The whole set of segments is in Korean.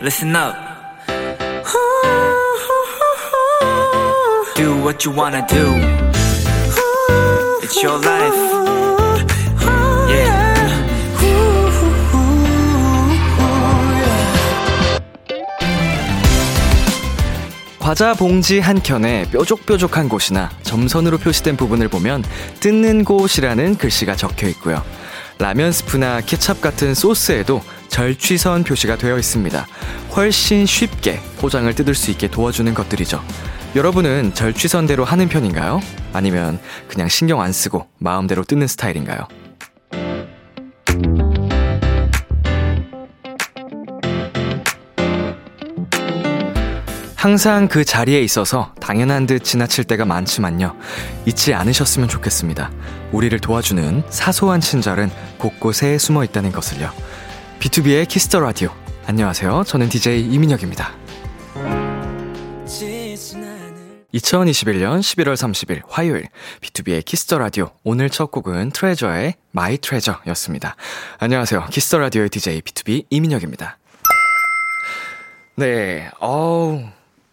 listen up. Do what you wanna do. It's your life. Yeah. 과자 봉지 한 켠에 뾰족뾰족한 곳이나 점선으로 표시된 부분을 보면 뜯는 곳이라는 글씨가 적혀 있고요. 라면 스프나 케찹 같은 소스에도 절취선 표시가 되어 있습니다. 훨씬 쉽게 포장을 뜯을 수 있게 도와주는 것들이죠. 여러분은 절취선대로 하는 편인가요? 아니면 그냥 신경 안 쓰고 마음대로 뜯는 스타일인가요? 항상 그 자리에 있어서 당연한 듯 지나칠 때가 많지만요. 잊지 않으셨으면 좋겠습니다. 우리를 도와주는 사소한 친절은 곳곳에 숨어 있다는 것을요. B2B의 키스터 라디오. 안녕하세요. 저는 DJ 이민혁입니다. 2021년 11월 30일 화요일 B2B의 키스터 라디오 오늘 첫 곡은 트레저의 My Treasure였습니다. 안녕하세요. 키스터 라디오의 DJ B2B 이민혁입니다. 네. 어우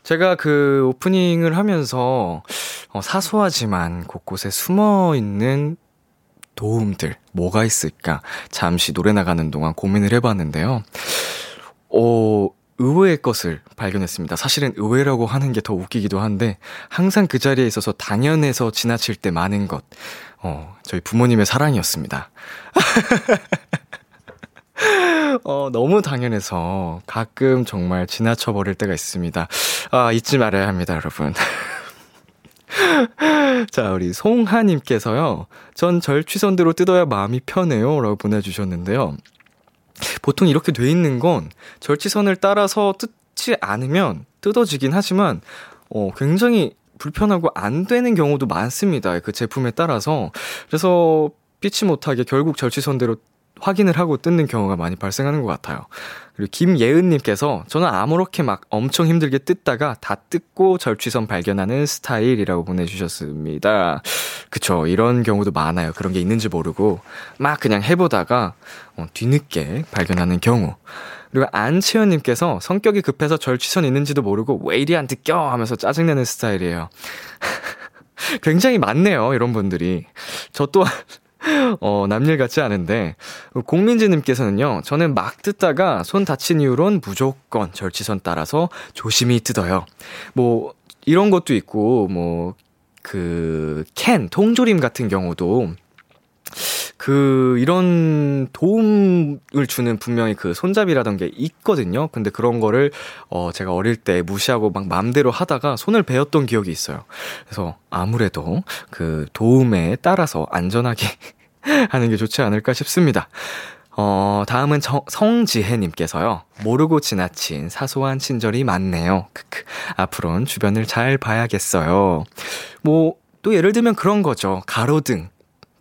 제가 그 오프닝을 하면서 어, 사소하지만 곳곳에 숨어 있는 도움들, 뭐가 있을까? 잠시 노래 나가는 동안 고민을 해봤는데요. 어, 의외의 것을 발견했습니다. 사실은 의외라고 하는 게 더 웃기기도 한데, 항상 그 자리에 있어서 당연해서 지나칠 때 많은 것, 어, 저희 부모님의 사랑이었습니다. 어, 너무 당연해서 가끔 정말 지나쳐 버릴 때가 있습니다. 아, 잊지 말아야 합니다, 여러분. 자, 우리 송하님께서요. 전 절취선대로 뜯어야 마음이 편해요. 라고 보내주셨는데요. 보통 이렇게 돼 있는 건 절취선을 따라서 뜯지 않으면 뜯어지긴 하지만, 어, 굉장히 불편하고 안 되는 경우도 많습니다. 그 제품에 따라서. 그래서 피치 못하게 결국 절취선대로 확인을 하고 뜯는 경우가 많이 발생하는 것 같아요. 그리고 김예은님께서 저는 아무렇게 막 엄청 힘들게 뜯다가 다 뜯고 절취선 발견하는 스타일이라고 보내주셨습니다. 그쵸. 이런 경우도 많아요. 그런 게 있는지 모르고 막 그냥 해보다가 어, 뒤늦게 발견하는 경우. 그리고 안채연님께서 성격이 급해서 절취선 있는지도 모르고 왜 이리 안 뜯겨 하면서 짜증내는 스타일이에요. 굉장히 많네요. 이런 분들이. 저 또한 어, 남일 같지 않은데, 공민지님께서는요, 저는 막 뜯다가 손 다친 이후론 무조건 절치선 따라서 조심히 뜯어요. 뭐, 이런 것도 있고, 뭐, 그, 캔, 통조림 같은 경우도, 그, 이런 도움을 주는 분명히 그 손잡이라던 게 있거든요. 근데 그런 거를, 어, 제가 어릴 때 무시하고 막 맘대로 하다가 손을 베었던 기억이 있어요. 그래서 아무래도 그 도움에 따라서 안전하게 하는 게 좋지 않을까 싶습니다. 어, 다음은 정, 성지혜님께서요. 모르고 지나친 사소한 친절이 많네요. 크크. 앞으로는 주변을 잘 봐야겠어요. 뭐, 또 예를 들면 그런 거죠. 가로등.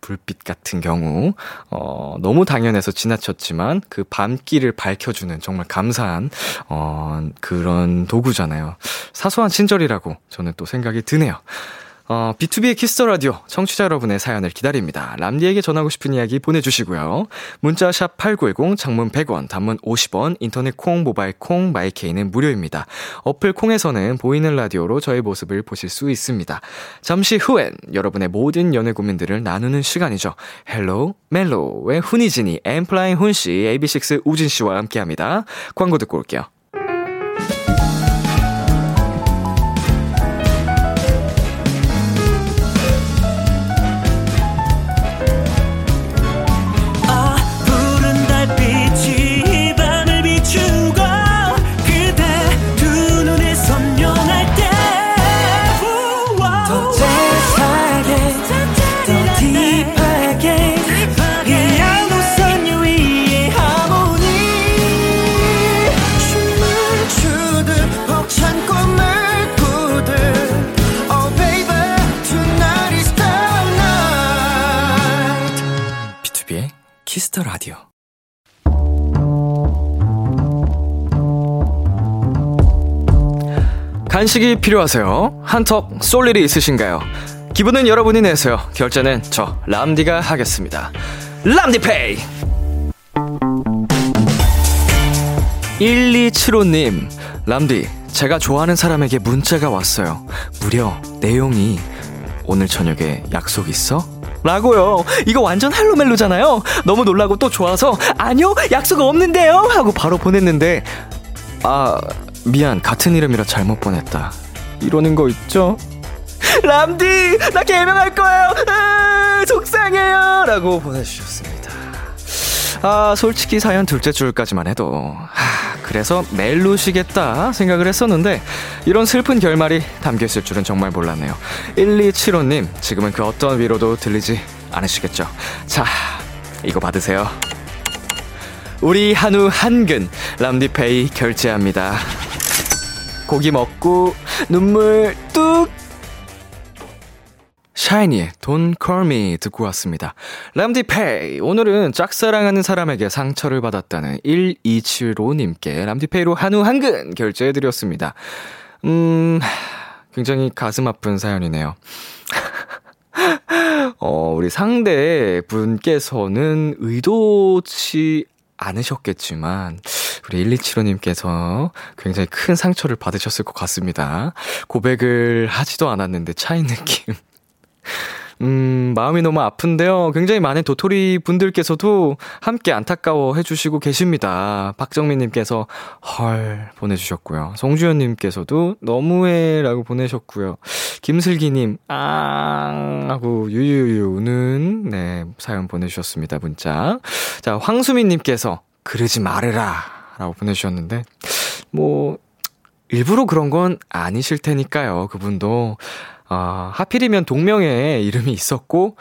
불빛 같은 경우, 어, 너무 당연해서 지나쳤지만 그 밤길을 밝혀주는 정말 감사한, 어, 그런 도구잖아요. 사소한 친절이라고 저는 또 생각이 드네요. 어, B2B의 키스터 라디오 청취자 여러분의 사연을 기다립니다. 람디에게 전하고 싶은 이야기 보내주시고요. 문자 샵 8910 장문 100원, 단문 50원, 인터넷 콩, 모바일 콩, 마이케이는 무료입니다. 어플 콩에서는 보이는 라디오로 저의 모습을 보실 수 있습니다. 잠시 후엔 여러분의 모든 연애 고민들을 나누는 시간이죠. Hello 멜로의 훈이진이 엔플라잉 훈 씨, AB6IX 우진 씨와 함께합니다. 광고 듣고 올게요. Kiss the 라디오. 간식이 필요하세요? 한턱 쏠 일이 있으신가요? 기분은 여러분이 내세요. 결제는 저 람디가 하겠습니다. 람디페이. 1275님, 람디, 제가 좋아하는 사람에게 문자가 왔어요. 무려 내용이 오늘 저녁에 약속 있어? 라고요. 이거 완전 할로멜로잖아요. 너무 놀라고 또 좋아서 아니요 약속 없는데요 하고 바로 보냈는데 아 미안 같은 이름이라 잘못 보냈다. 이러는 거 있죠? 람디 나 개명할 거예요. 아, 속상해요 라고 보내주셨습니다. 아 솔직히 사연 둘째 줄까지만 해도 하, 그래서 멜로시겠다 생각을 했었는데 이런 슬픈 결말이 담겨있을 줄은 정말 몰랐네요. 1275님 지금은 그 어떤 위로도 들리지 않으시겠죠? 자 이거 받으세요. 우리 한우 한근 람디페이 결제합니다. 고기 먹고 눈물 뚝 샤이니의 Don't Call Me 듣고 왔습니다. 람디페이 오늘은 짝사랑하는 사람에게 상처를 받았다는 1275님께 람디페이로 한우 한근 결제해드렸습니다. 음, 굉장히 가슴 아픈 사연이네요. 어, 우리 상대 분께서는 의도치 않으셨겠지만, 우리 1275님께서 굉장히 큰 상처를 받으셨을 것 같습니다. 고백을 하지도 않았는데 차인 느낌. 음, 마음이 너무 아픈데요. 굉장히 많은 도토리 분들께서도 함께 안타까워 해주시고 계십니다. 박정민님께서 헐 보내주셨고요. 송주현님께서도 너무해라고 보내셨고요. 김슬기님 아 하고 유유유는 네 사연 보내주셨습니다. 문자. 자 황수민님께서 그러지 말해라라고 보내주셨는데 뭐 일부러 그런 건 아니실 테니까요. 그분도 아, 하필이면 동명의 이름이 있었고,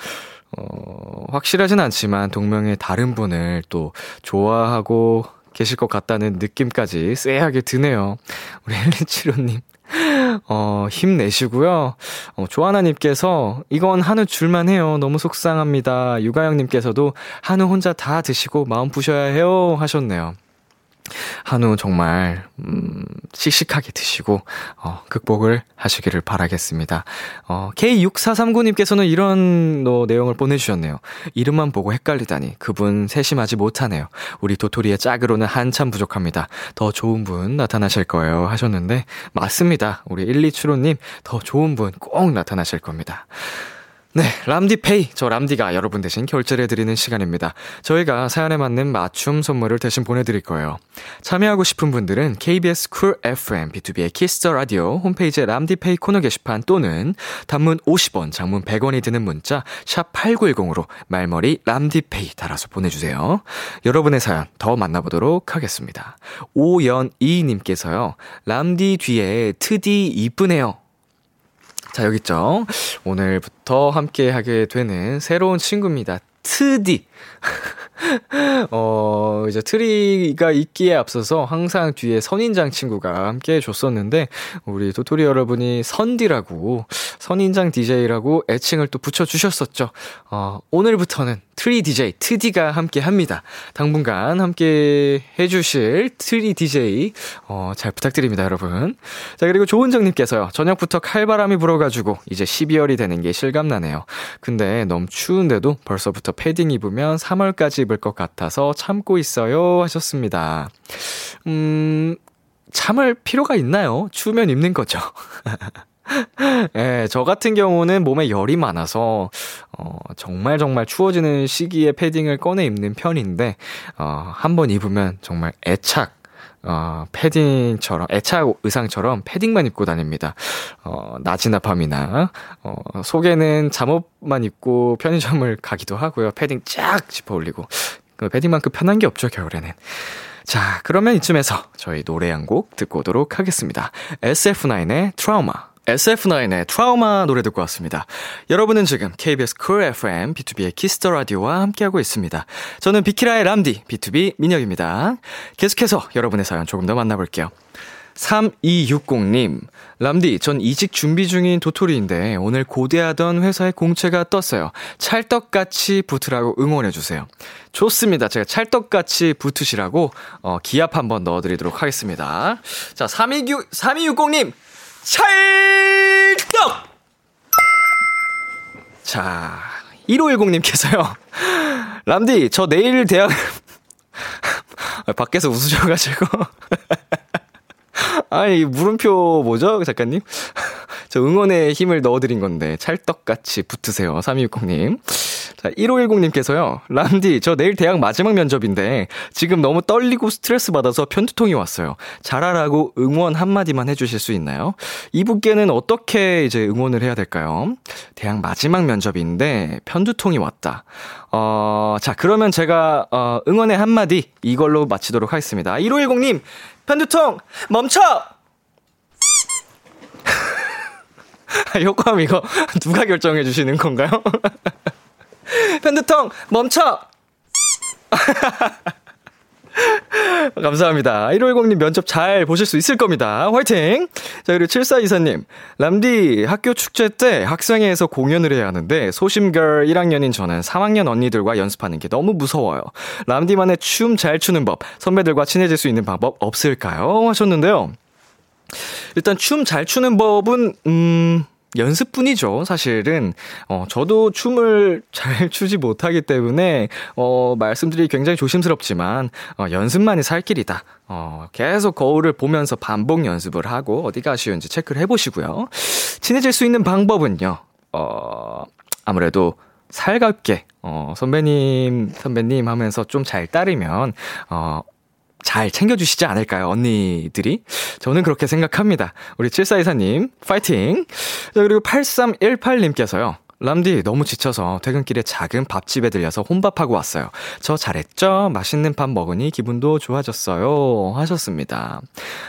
어, 확실하진 않지만 동명의 다른 분을 또 좋아하고 계실 것 같다는 느낌까지 쎄하게 드네요. 우리 헬리치로님. 어, 힘내시고요. 어, 조하나님께서 이건 한우 줄만 해요. 너무 속상합니다. 유가영님께서도 한우 혼자 다 드시고 마음 푸셔야 해요. 하셨네요. 한우 정말 음, 씩씩하게 드시고 어, 극복을 하시기를 바라겠습니다. 어, K6439님께서는 이런 너 내용을 보내주셨네요. 이름만 보고 헷갈리다니 그분 세심하지 못하네요. 우리 도토리의 짝으로는 한참 부족합니다. 더 좋은 분 나타나실 거예요 하셨는데 맞습니다. 우리 1275님 더 좋은 분 꼭 나타나실 겁니다. 네, 람디페이. 저 람디가 여러분 대신 결제를 해드리는 시간입니다. 저희가 사연에 맞는 맞춤 선물을 대신 보내드릴 거예요. 참여하고 싶은 분들은 KBS 쿨 FM, B2B의 키스터 라디오 홈페이지 람디페이 코너 게시판 또는 단문 50원, 장문 100원이 드는 문자 샵 8910으로 말머리 람디페이 달아서 보내주세요. 여러분의 사연 더 만나보도록 하겠습니다. 오연이님께서요. 람디 뒤에 트디 이쁘네요. 자, 여기 있죠. 오늘부터 함께 하게 되는 새로운 친구입니다. 트디. 어, 이제 트리가 있기에 앞서서 항상 뒤에 선인장 친구가 함께 해줬었는데, 우리 도토리 여러분이 선디라고, 선인장 DJ라고 애칭을 또 붙여주셨었죠. 어, 오늘부터는 트리 DJ, 트디가 함께 합니다. 당분간 함께 해주실 트리 DJ, 어, 잘 부탁드립니다, 여러분. 자, 그리고 조은정님께서요, 저녁부터 칼바람이 불어가지고, 이제 12월이 되는 게 실감나네요. 근데 너무 추운데도 벌써부터 패딩 입으면 3월까지 입을 것 같아서 참고 있어요. 하셨습니다. 음, 참을 필요가 있나요? 추우면 입는 거죠. 예, 저 같은 경우는 몸에 열이 많아서, 어, 정말 정말 추워지는 시기에 패딩을 꺼내 입는 편인데, 어, 한번 입으면 정말 애착, 어, 패딩처럼, 애착 의상처럼 패딩만 입고 다닙니다. 어, 낮이나 밤이나, 어, 속에는 잠옷만 입고 편의점을 가기도 하고요. 패딩 쫙 짚어 올리고. 그 패딩만큼 편한 게 없죠, 겨울에는. 자, 그러면 이쯤에서 저희 노래 한 곡 듣고 오도록 하겠습니다. SF9의 트라우마. SF9의 트라우마 노래 듣고 왔습니다. 여러분은 지금 KBS 쿨 FM, 비투비의 키스 더 라디오와 함께하고 있습니다. 저는 비키라의 람디, B2B 민혁입니다. 계속해서 여러분의 사연 조금 더 만나볼게요. 3260님, 람디, 전 이직 준비 중인 도토리인데 오늘 고대하던 회사에 공채가 떴어요. 찰떡같이 붙으라고 응원해주세요. 좋습니다. 제가 찰떡같이 붙으시라고, 어, 기합 한번 넣어드리도록 하겠습니다. 자, 3260, 3260님, 찰떡! 자, 1510님께서요. 람디, 저 내일 대학, 밖에서 웃으셔가지고. 아이, 물음표 뭐죠, 작가님? 저 응원의 힘을 넣어드린 건데, 찰떡같이 붙으세요. 3260님. 자, 1510님께서요. 람디, 저 내일 대학 마지막 면접인데, 지금 너무 떨리고 스트레스 받아서 편두통이 왔어요. 잘하라고 응원 한마디만 해주실 수 있나요? 이분께는 어떻게 이제 응원을 해야 될까요? 대학 마지막 면접인데, 편두통이 왔다. 어, 자, 그러면 제가, 어, 응원의 한마디, 이걸로 마치도록 하겠습니다. 1510님, 편두통, 멈춰! 효과음 이거 누가 결정해 주시는 건가요? 편두통 멈춰! 감사합니다. 1510님 면접 잘 보실 수 있을 겁니다. 화이팅! 자, 그리고 7424님. 람디, 학교 축제 때 학생회에서 공연을 해야 하는데, 소심걸 1학년인 저는 3학년 언니들과 연습하는 게 너무 무서워요. 람디만의 춤 잘 추는 법, 선배들과 친해질 수 있는 방법 없을까요? 하셨는데요. 일단 춤 잘 추는 법은, 음, 연습뿐이죠, 사실은. 어, 저도 춤을 잘 추지 못하기 때문에, 어, 말씀드리기 굉장히 조심스럽지만, 어, 연습만이 살 길이다. 어, 계속 거울을 보면서 반복 연습을 하고, 어디가 아쉬운지 체크를 해보시고요. 친해질 수 있는 방법은요, 어, 아무래도 살갑게, 어, 선배님, 선배님 하면서 좀 잘 따르면, 어, 잘 챙겨주시지 않을까요, 언니들이? 저는 그렇게 생각합니다. 우리 7424님, 파이팅! 자, 그리고 8318님께서요. 람디, 너무 지쳐서 퇴근길에 작은 밥집에 들려서 혼밥하고 왔어요. 저 잘했죠? 맛있는 밥 먹으니 기분도 좋아졌어요. 하셨습니다.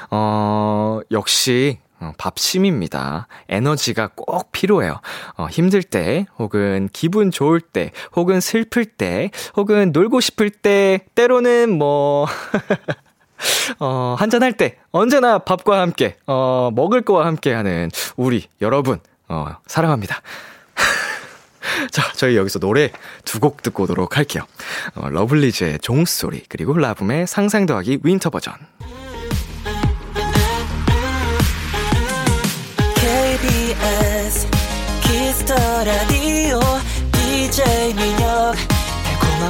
어, 역시, 어, 밥심입니다. 에너지가 꼭 필요해요. 어, 힘들 때, 혹은 기분 좋을 때, 혹은 슬플 때, 혹은 놀고 싶을 때, 때로는 뭐, 어, 한잔할 때, 언제나 밥과 함께, 어, 먹을 거와 함께 하는 우리 여러분, 어, 사랑합니다. 자, 저희 여기서 노래 두 곡 듣고 오도록 할게요. 어, 러블리즈의 종소리, 그리고 라붐의 상상 더하기 Winter 버전.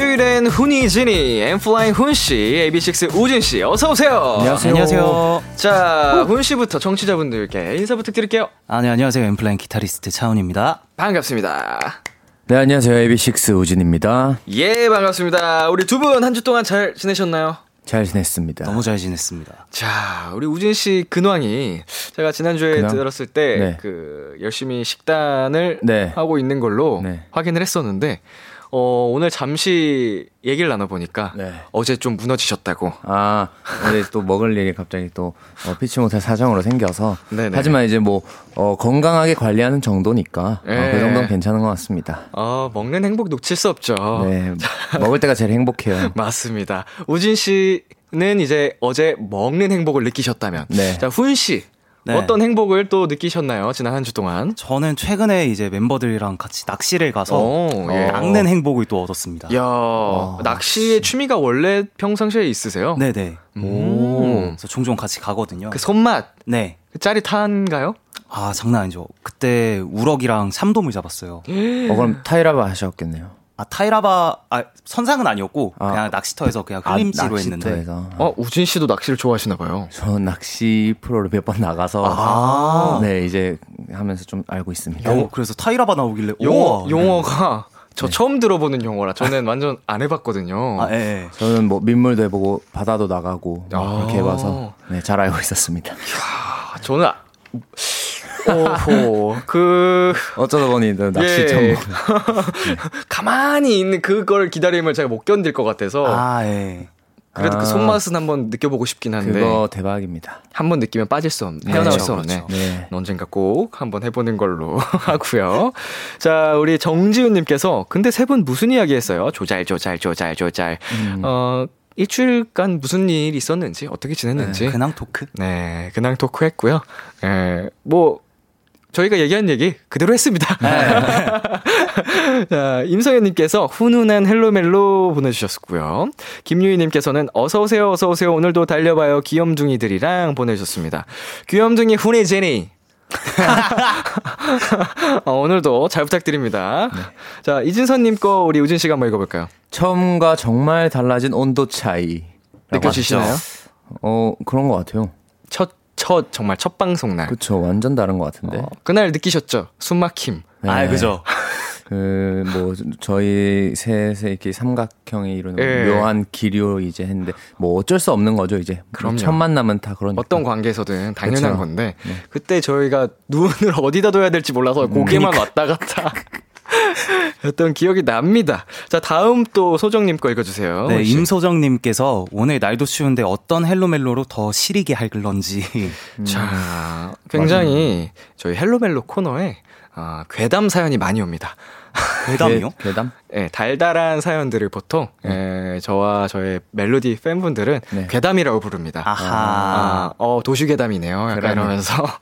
화요일엔 훈이, 지니, 엠플라잉 훈씨, AB6 우진씨, 어서오세요. 안녕하세요. 안녕하세요. 자, 훈씨부터 청취자분들께 인사 부탁드릴게요. 아, 네, 안녕하세요. 엠플라잉 기타리스트 차훈입니다. 반갑습니다. 네, 안녕하세요. AB6 우진입니다. 예, 반갑습니다. 우리 두 분 한 주 동안 잘 지내셨나요? 잘 지냈습니다. 너무 잘 지냈습니다. 자, 우리 우진 씨 근황이 제가 지난주에 근황? 들었을 때 네. 그 열심히 식단을 네. 하고 있는 걸로 네. 확인을 했었는데 어, 오늘 잠시 얘기를 나눠 보니까 네. 어제 좀 무너지셨다고. 아, 어제 또 먹을 일이 갑자기 또 어, 피치 못할 사정으로 생겨서. 네네. 하지만 이제 뭐 어, 건강하게 관리하는 정도니까 어, 네. 그 정도는 괜찮은 것 같습니다. 어, 먹는 행복 놓칠 수 없죠. 네, 먹을 때가 제일 행복해요. 맞습니다. 우진 씨는 이제 어제 먹는 행복을 느끼셨다면. 네. 자, 훈 씨. 네. 어떤 행복을 또 느끼셨나요? 지난 한 주 동안. 저는 최근에 이제 멤버들이랑 같이 낚시를 가서 오, 예. 낚는 행복을 또 얻었습니다. 야, 낚시의 취미가 원래 평상시에 있으세요? 네네. 오. 그래서 종종 같이 가거든요. 그 손맛, 네. 그 짜릿한가요? 아, 장난 아니죠. 그때 우럭이랑 참돔을 잡았어요. 어, 그럼 타이라바 하셨겠네요. 아, 타이라바, 아, 선상은 아니었고, 아. 그냥 낚시터에서 그냥 흘림지로 아, 했는데. 낚시터에서. 어, 우진 씨도 낚시를 좋아하시나 봐요. 저 낚시 프로를 몇 번 나가서. 아. 네, 이제 하면서 좀 알고 있습니다. 어, 그래서 타이라바 나오길래, 용어. 용어가 저 처음 들어보는 용어라. 저는 완전 안 해봤거든요. 아, 예, 예. 저는 뭐 민물도 해보고 바다도 나가고 뭐 아. 그렇게 해봐서 네, 잘 알고 있었습니다. 아, 저는, 아, 오호, 그, 어쩌다 보니 또 낚시 예. 전문. 가만히 있는 그걸 기다림을 제가 못 견딜 것 같아서. 아, 예. 그래도 아. 그 손맛은 한번 느껴보고 싶긴 한데. 그거 대박입니다. 한번 느끼면 빠질 수 없네. 헤어나올 그렇죠, 수 없네. 그렇죠. 네. 언젠가 꼭 한번 해보는 걸로 하고요. 자, 우리 정지훈님께서 근데 세 분 무슨 이야기 했어요? 조잘, 조잘, 조잘, 조잘. 음. 어, 일주일간 무슨 일이 있었는지, 어떻게 지냈는지. 근황 토크. 네, 근황 토크 했고요. 예, 뭐, 저희가 얘기한 얘기 그대로 했습니다. 자, 임성현님께서 훈훈한 헬로멜로 보내주셨고요. 김유희님께서는 어서오세요, 어서오세요. 오늘도 달려봐요. 귀염둥이들이랑 보내주셨습니다. 귀염둥이 훈이 진이. 어, 오늘도 잘 부탁드립니다. 자, 이진선님 거 우리 우진 씨가 한번 읽어볼까요? 처음과 정말 달라진 온도 차이. 느껴지시나요? 어, 그런 것 같아요. 첫, 첫, 정말 첫 방송 날. 그쵸. 완전 다른 것 같은데. 어, 그날 느끼셨죠? 숨막힘. 네. 아, 그죠. 그, 뭐, 저희 셋의 이렇게 삼각형의 이런 예. 묘한 기류 이제 했는데, 뭐 어쩔 수 없는 거죠, 이제. 그럼요. 첫 만나면 다 그러니까. 어떤 관계에서든 당연한 그쵸. 건데 그때 저희가 눈을 어디다 둬야 될지 몰라서 고개만 왔다 갔다 했던 기억이 납니다. 자 다음 또 소정님 거 읽어주세요. 네. 임소정님께서 오늘 날도 추운데 어떤 헬로멜로로 더 시리게 할런지. 자 굉장히 저희 헬로멜로 코너에 아, 괴담 사연이 많이 옵니다. 괴담이요? 괴- 괴담? 예, 달달한 사연들을 보통 예, 저와 저의 멜로디 팬분들은 네. 괴담이라고 부릅니다. 아하. 아, 어, 도시 괴담이네요. 약간 그러네. 이러면서.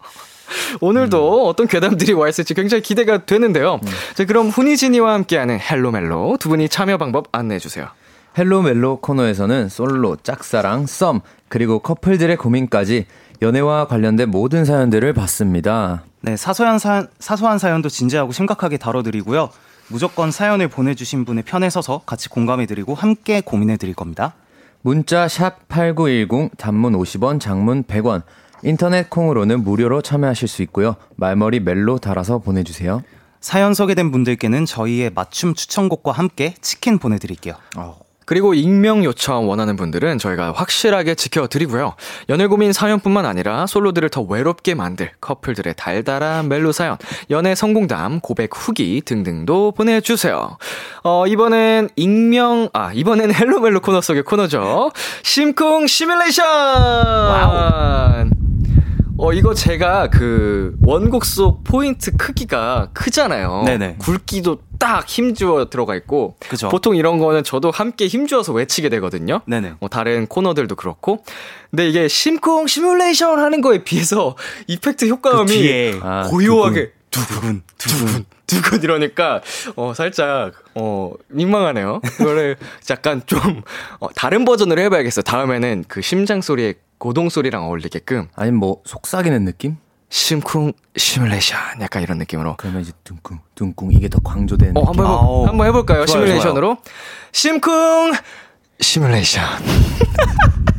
오늘도 어떤 괴담들이 와 있을지 굉장히 기대가 되는데요. 자, 그럼 훈이진이와 함께하는 헬로멜로 두 분이 참여 방법 안내해 주세요. 헬로 멜로 코너에서는 솔로, 짝사랑, 썸, 그리고 커플들의 고민까지 연애와 관련된 모든 사연들을 받습니다. 네, 사소한 사연, 사소한 사연도 진지하고 심각하게 다뤄드리고요. 무조건 사연을 보내주신 분의 편에 서서 같이 공감해드리고 함께 고민해드릴 겁니다. 문자 샵 8910 단문 50원, 장문 100원. 인터넷 콩으로는 무료로 참여하실 수 있고요. 말머리 멜로 달아서 보내주세요. 사연 소개된 분들께는 저희의 맞춤 추천곡과 함께 치킨 보내드릴게요. 그리고 익명 요청 원하는 분들은 저희가 확실하게 지켜드리고요. 연애 고민 사연뿐만 아니라 솔로들을 더 외롭게 만들 커플들의 달달한 멜로 사연, 연애 성공담, 고백 후기 등등도 보내주세요. 어, 이번엔 익명, 아, 이번엔 헬로멜로 코너 속의 코너죠. 심쿵 시뮬레이션! 어, 이거 제가 그 원곡 속 포인트 크기가 크잖아요. 네네. 굵기도 딱 힘주어 들어가 있고. 그죠. 보통 이런 거는 저도 함께 힘주어서 외치게 되거든요. 네네. 뭐 다른 코너들도 그렇고. 근데 이게 심쿵 시뮬레이션 하는 거에 비해서 이펙트 효과음이 그 아, 고요하게 두근, 두근 두근 이러니까 어 살짝 어 민망하네요. 이거를 약간 좀 어, 다른 버전으로 해봐야겠어요. 다음에는 그 심장 소리에 고동 소리랑 어울리게끔 아니면 뭐 속삭이는 느낌? 심쿵 시뮬레이션 약간 이런 느낌으로. 그러면 이제 둥쿵, 둥쿵 이게 더 강조되는 어 한번 해볼. 한번 해볼까요? 좋아요, 시뮬레이션으로 심쿵 시뮬레이션.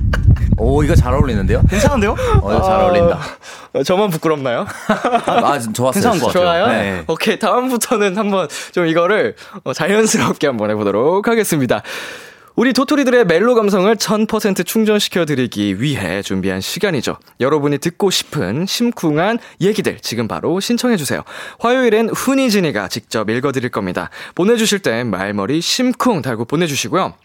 오, 이거 잘 어울리는데요? 괜찮은데요? 어, 이거 잘 어울린다. 어, 저만 부끄럽나요? 아, 좋았어요. 괜찮은 것 같아요. 좋아요? 네. 오케이. 다음부터는 한번 좀 이거를 어, 자연스럽게 한번 해보도록 하겠습니다. 우리 도토리들의 멜로 감성을 1000% 충전시켜드리기 위해 준비한 시간이죠. 여러분이 듣고 싶은 심쿵한 얘기들 지금 바로 신청해주세요. 화요일엔 훈이진이가 직접 읽어드릴 겁니다. 보내주실 땐 말머리 심쿵 달고 보내주시고요.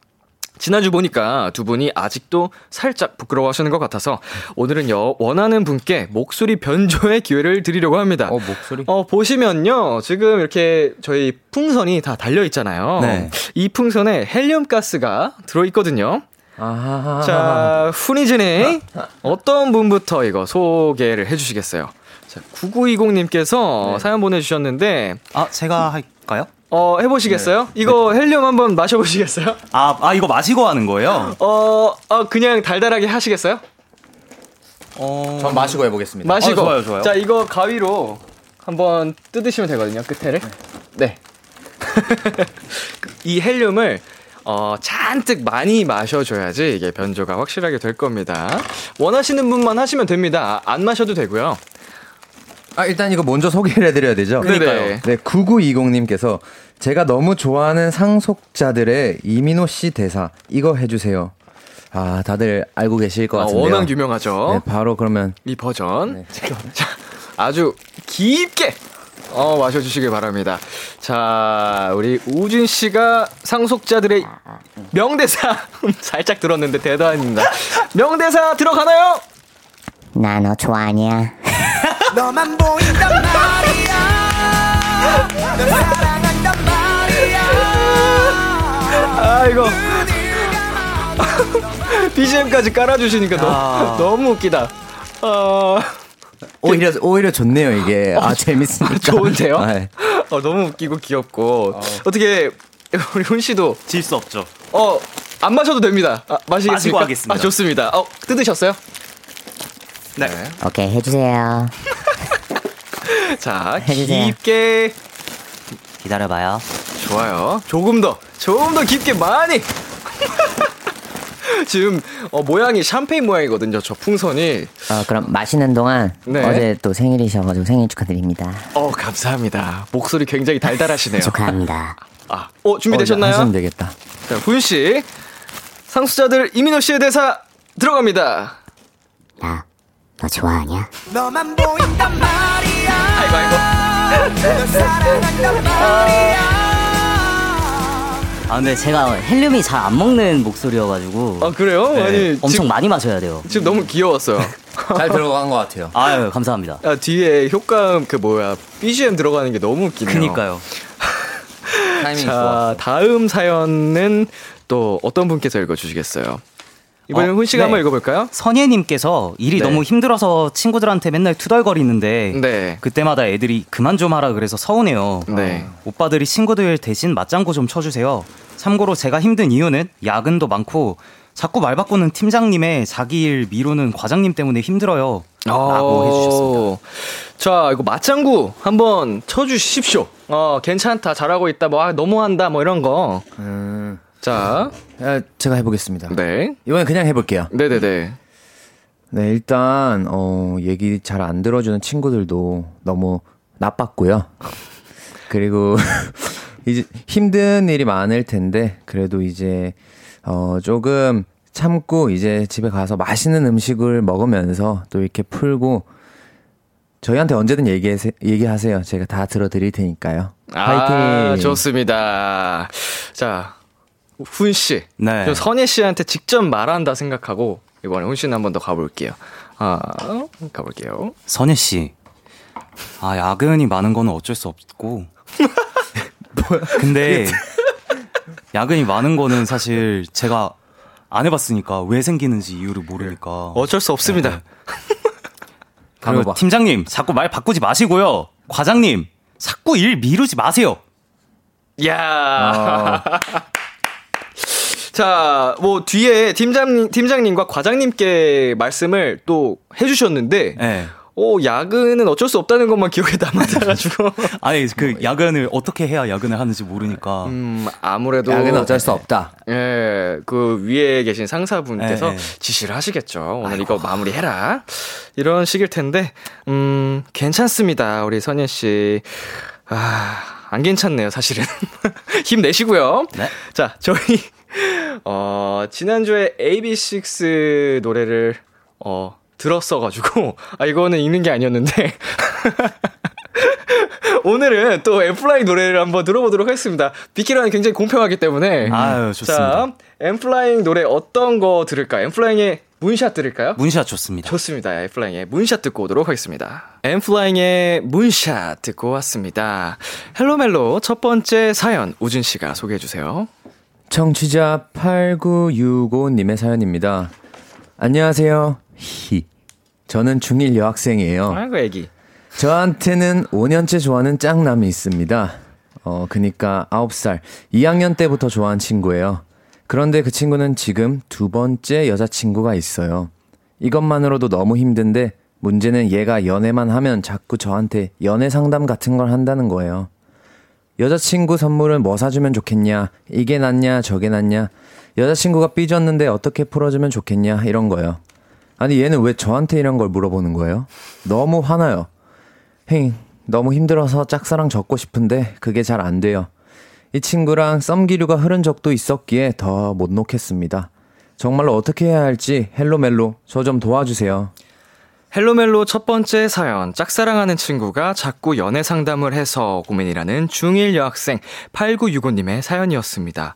지난주 보니까 두 분이 아직도 살짝 부끄러워하시는 것 같아서 오늘은 여, 원하는 분께 목소리 변조의 기회를 드리려고 합니다. 어, 목소리? 어, 보시면요. 지금 이렇게 저희 풍선이 다 달려 있잖아요. 네. 이 풍선에 헬륨 가스가 들어 있거든요. 아하. 자, 훈이진이 어떤 분부터 이거 소개를 해 주시겠어요? 자, 9920님께서 사연 보내주셨는데, 아, 제가 할까요? 어, 해보시겠어요? 이거 헬륨 한번 마셔보시겠어요? 아, 아, 이거 마시고 하는 거예요? 어, 어, 그냥 달달하게 하시겠어요? 어. 전 마시고 해보겠습니다. 마시고. 어, 좋아요, 좋아요. 자, 이거 가위로 한번 뜯으시면 되거든요, 끝에를. 네. 이 헬륨을 어, 잔뜩 많이 마셔줘야지 이게 변조가 확실하게 될 겁니다. 원하시는 분만 하시면 됩니다. 안 마셔도 되고요. 아, 일단 이거 먼저 소개를 해드려야 되죠? 그러니까요. 네, 9920님께서 제가 너무 좋아하는 상속자들의 이민호 씨 대사, 이거 해주세요. 아, 다들 알고 계실 것 어, 같은데요. 워낙 유명하죠. 네, 바로 그러면 이 버전. 네. 자, 아주 깊게 어, 마셔주시길 바랍니다. 자, 우리 우진 씨가 상속자들의 명대사 살짝 들었는데 대단합니다. 명대사 들어가나요? 나 너 좋아하냐? 너만 보인단 말이야 널 사랑한단 말이야 아이고. BGM까지 깔아주시니까 야. 너무, 너무 웃기다. 어, 오히려 오히려 좋네요 이게. 아 재밌으니까. 좋은데요? 네. 어, 너무 웃기고 귀엽고. 어. 떻게 우리 훈 씨도, 질 수 없죠. 어, 안 마셔도 됩니다. 아, 마시겠습니까? 마시고 하겠습니다. 아, 좋습니다. 어, 뜯으셨어요? 네. 오케이, 해주세요. 자, 해주세요. 깊게. 기다려봐요. 좋아요. 조금 더, 조금 더 깊게 많이. 지금 어, 모양이 샴페인 모양이거든요. 저 풍선이. 어, 그럼 마시는 동안 네. 어제 또 생일이셔가지고 생일 축하드립니다. 어, 감사합니다. 목소리 굉장히 달달하시네요. 축하합니다. 아, 어, 준비되셨나요? 하시면 되겠다. 자, 구윤 씨. 상수자들 이민호 씨의 대사 들어갑니다. 나, 너 좋아하냐? 너만 보인단 말이야 아이고, 아이고. 널 사랑한단 말이야 아 근데 제가 헬륨이 잘 안 먹는 목소리여가지고 아, 그래요? 아니, 네, 엄청 지금, 많이 마셔야 돼요. 지금 너무 귀여웠어요. 잘 들어간 것 같아요. 아유 감사합니다. 아, 뒤에 효과음 그 뭐야, BGM 들어가는 게 너무 웃기네요. 그니까요. 타이밍 자, 좋았어. 다음 사연은 또 어떤 분께서 읽어주시겠어요? 이번엔 어, 훈 씨가 네. 한번 읽어볼까요? 선예님께서 일이 네. 너무 힘들어서 친구들한테 맨날 투덜거리는데 네. 그때마다 애들이 그만 좀 하라 그래서 서운해요. 네. 오빠들이 친구들 대신 맞장구 좀 쳐주세요. 참고로 제가 힘든 이유는 야근도 많고 자꾸 말 바꾸는 팀장님의 자기 일 미루는 과장님 때문에 힘들어요. 라고 해주셨습니다. 자, 이거 맞장구 한번 쳐주십시오. 어, 괜찮다, 잘하고 있다, 뭐, 아, 너무한다, 뭐, 이런 거. 음, 자, 아, 제가 해보겠습니다. 네. 이번엔 그냥 해볼게요. 네네네. 네, 일단 어, 얘기 잘 안 들어주는 친구들도 너무 나빴고요. 그리고 이제 힘든 일이 많을 텐데 그래도 이제 어, 조금 참고 이제 집에 가서 맛있는 음식을 먹으면서 또 이렇게 풀고 저희한테 언제든 얘기하세, 얘기하세요. 제가 다 들어드릴 테니까요. 아, 파이팅. 좋습니다. 자, 훈 씨. 네. 저 선예 씨한테 직접 말한다 생각하고, 이번에 훈 씨는 한 번 더 가볼게요. 아, 가볼게요. 선예 씨. 아, 야근이 많은 거는 어쩔 수 없고. 근데 야근이 많은 거는 사실 제가 안 해봤으니까 왜 생기는지 이유를 모르니까. 어쩔 수 없습니다. 네. 그리고 팀장님 자꾸 말 바꾸지 마시고요. 과장님 자꾸 일 미루지 마세요. 야 자, 뭐, 뒤에 팀장, 팀장님과 과장님께 말씀을 또 해주셨는데, 네. 오, 야근은 어쩔 수 없다는 것만 기억에 남아가지고. 아니 그 야근을 어떻게 해야 야근을 하는지 모르니까. 음, 아무래도. 야근은 어쩔 수 없다. 예, 그 위에 계신 상사분께서 예, 예. 지시를 하시겠죠. 오늘 이거 마무리해라. 이런 식일 텐데, 음, 괜찮습니다. 우리 선예 씨. 아, 안 괜찮네요, 사실은. 힘내시고요. 네. 자, 저희, 어, 지난주에 AB6 노래를, 어, 들었어가지고, 아, 이거는 읽는 게 아니었는데. 오늘은 또 엠플라잉 노래를 한번 들어보도록 하겠습니다. 비키라는 굉장히 공평하기 때문에. 아유, 좋습니다. 자, 엠플라잉 노래 어떤 거 들을까요? 엠플라잉의 문샷 들을까요? 문샷 좋습니다. 좋습니다. 엠플라잉의 문샷 듣고 오도록 하겠습니다. 엠플라잉의 문샷 듣고 왔습니다. 헬로멜로 첫 번째 사연 우진 씨가 소개해 주세요. 청취자 8965님의 사연입니다. 안녕하세요. 히. 저는 중1 여학생이에요. 아이고 애기. 저한테는 5년째 좋아하는 짱남이 있습니다. 어, 그니까 9살, 2학년 때부터 좋아한 친구예요. 그런데 그 친구는 지금 두 번째 여자친구가 있어요. 이것만으로도 너무 힘든데 문제는 얘가 연애만 하면 자꾸 저한테 연애 상담 같은 걸 한다는 거예요. 여자친구 선물은 뭐 사주면 좋겠냐, 이게 낫냐, 저게 낫냐, 여자친구가 삐졌는데 어떻게 풀어주면 좋겠냐, 이런 거요. 아니, 얘는 왜 저한테 이런 걸 물어보는 거예요? 너무 화나요. 힝, 너무 힘들어서 짝사랑 적고 싶은데 그게 잘 안 돼요. 이 친구랑 썸기류가 흐른 적도 있었기에 더 못 놓겠습니다. 정말로 어떻게 해야 할지 헬로멜로 저 좀 도와주세요. 헬로멜로 첫 번째 사연, 짝사랑하는 친구가 자꾸 연애 상담을 해서 고민이라는 중1 여학생 8965님의 사연이었습니다.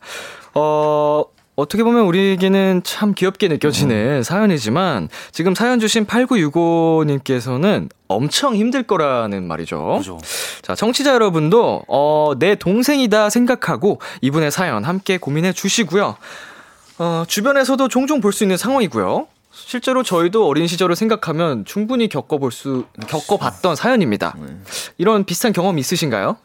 어, 어떻게 보면 우리에게는 참 귀엽게 느껴지는 사연이지만 지금 사연 주신 8965님께서는 엄청 힘들 거라는 말이죠. 그죠. 자, 청취자 여러분도 어, 내 동생이다 생각하고 이분의 사연 함께 고민해 주시고요. 어, 주변에서도 종종 볼 수 있는 상황이고요. 실제로 저희도 어린 시절을 생각하면 충분히 겪어볼 수, 겪어봤던 사연입니다. 이런 비슷한 경험 있으신가요?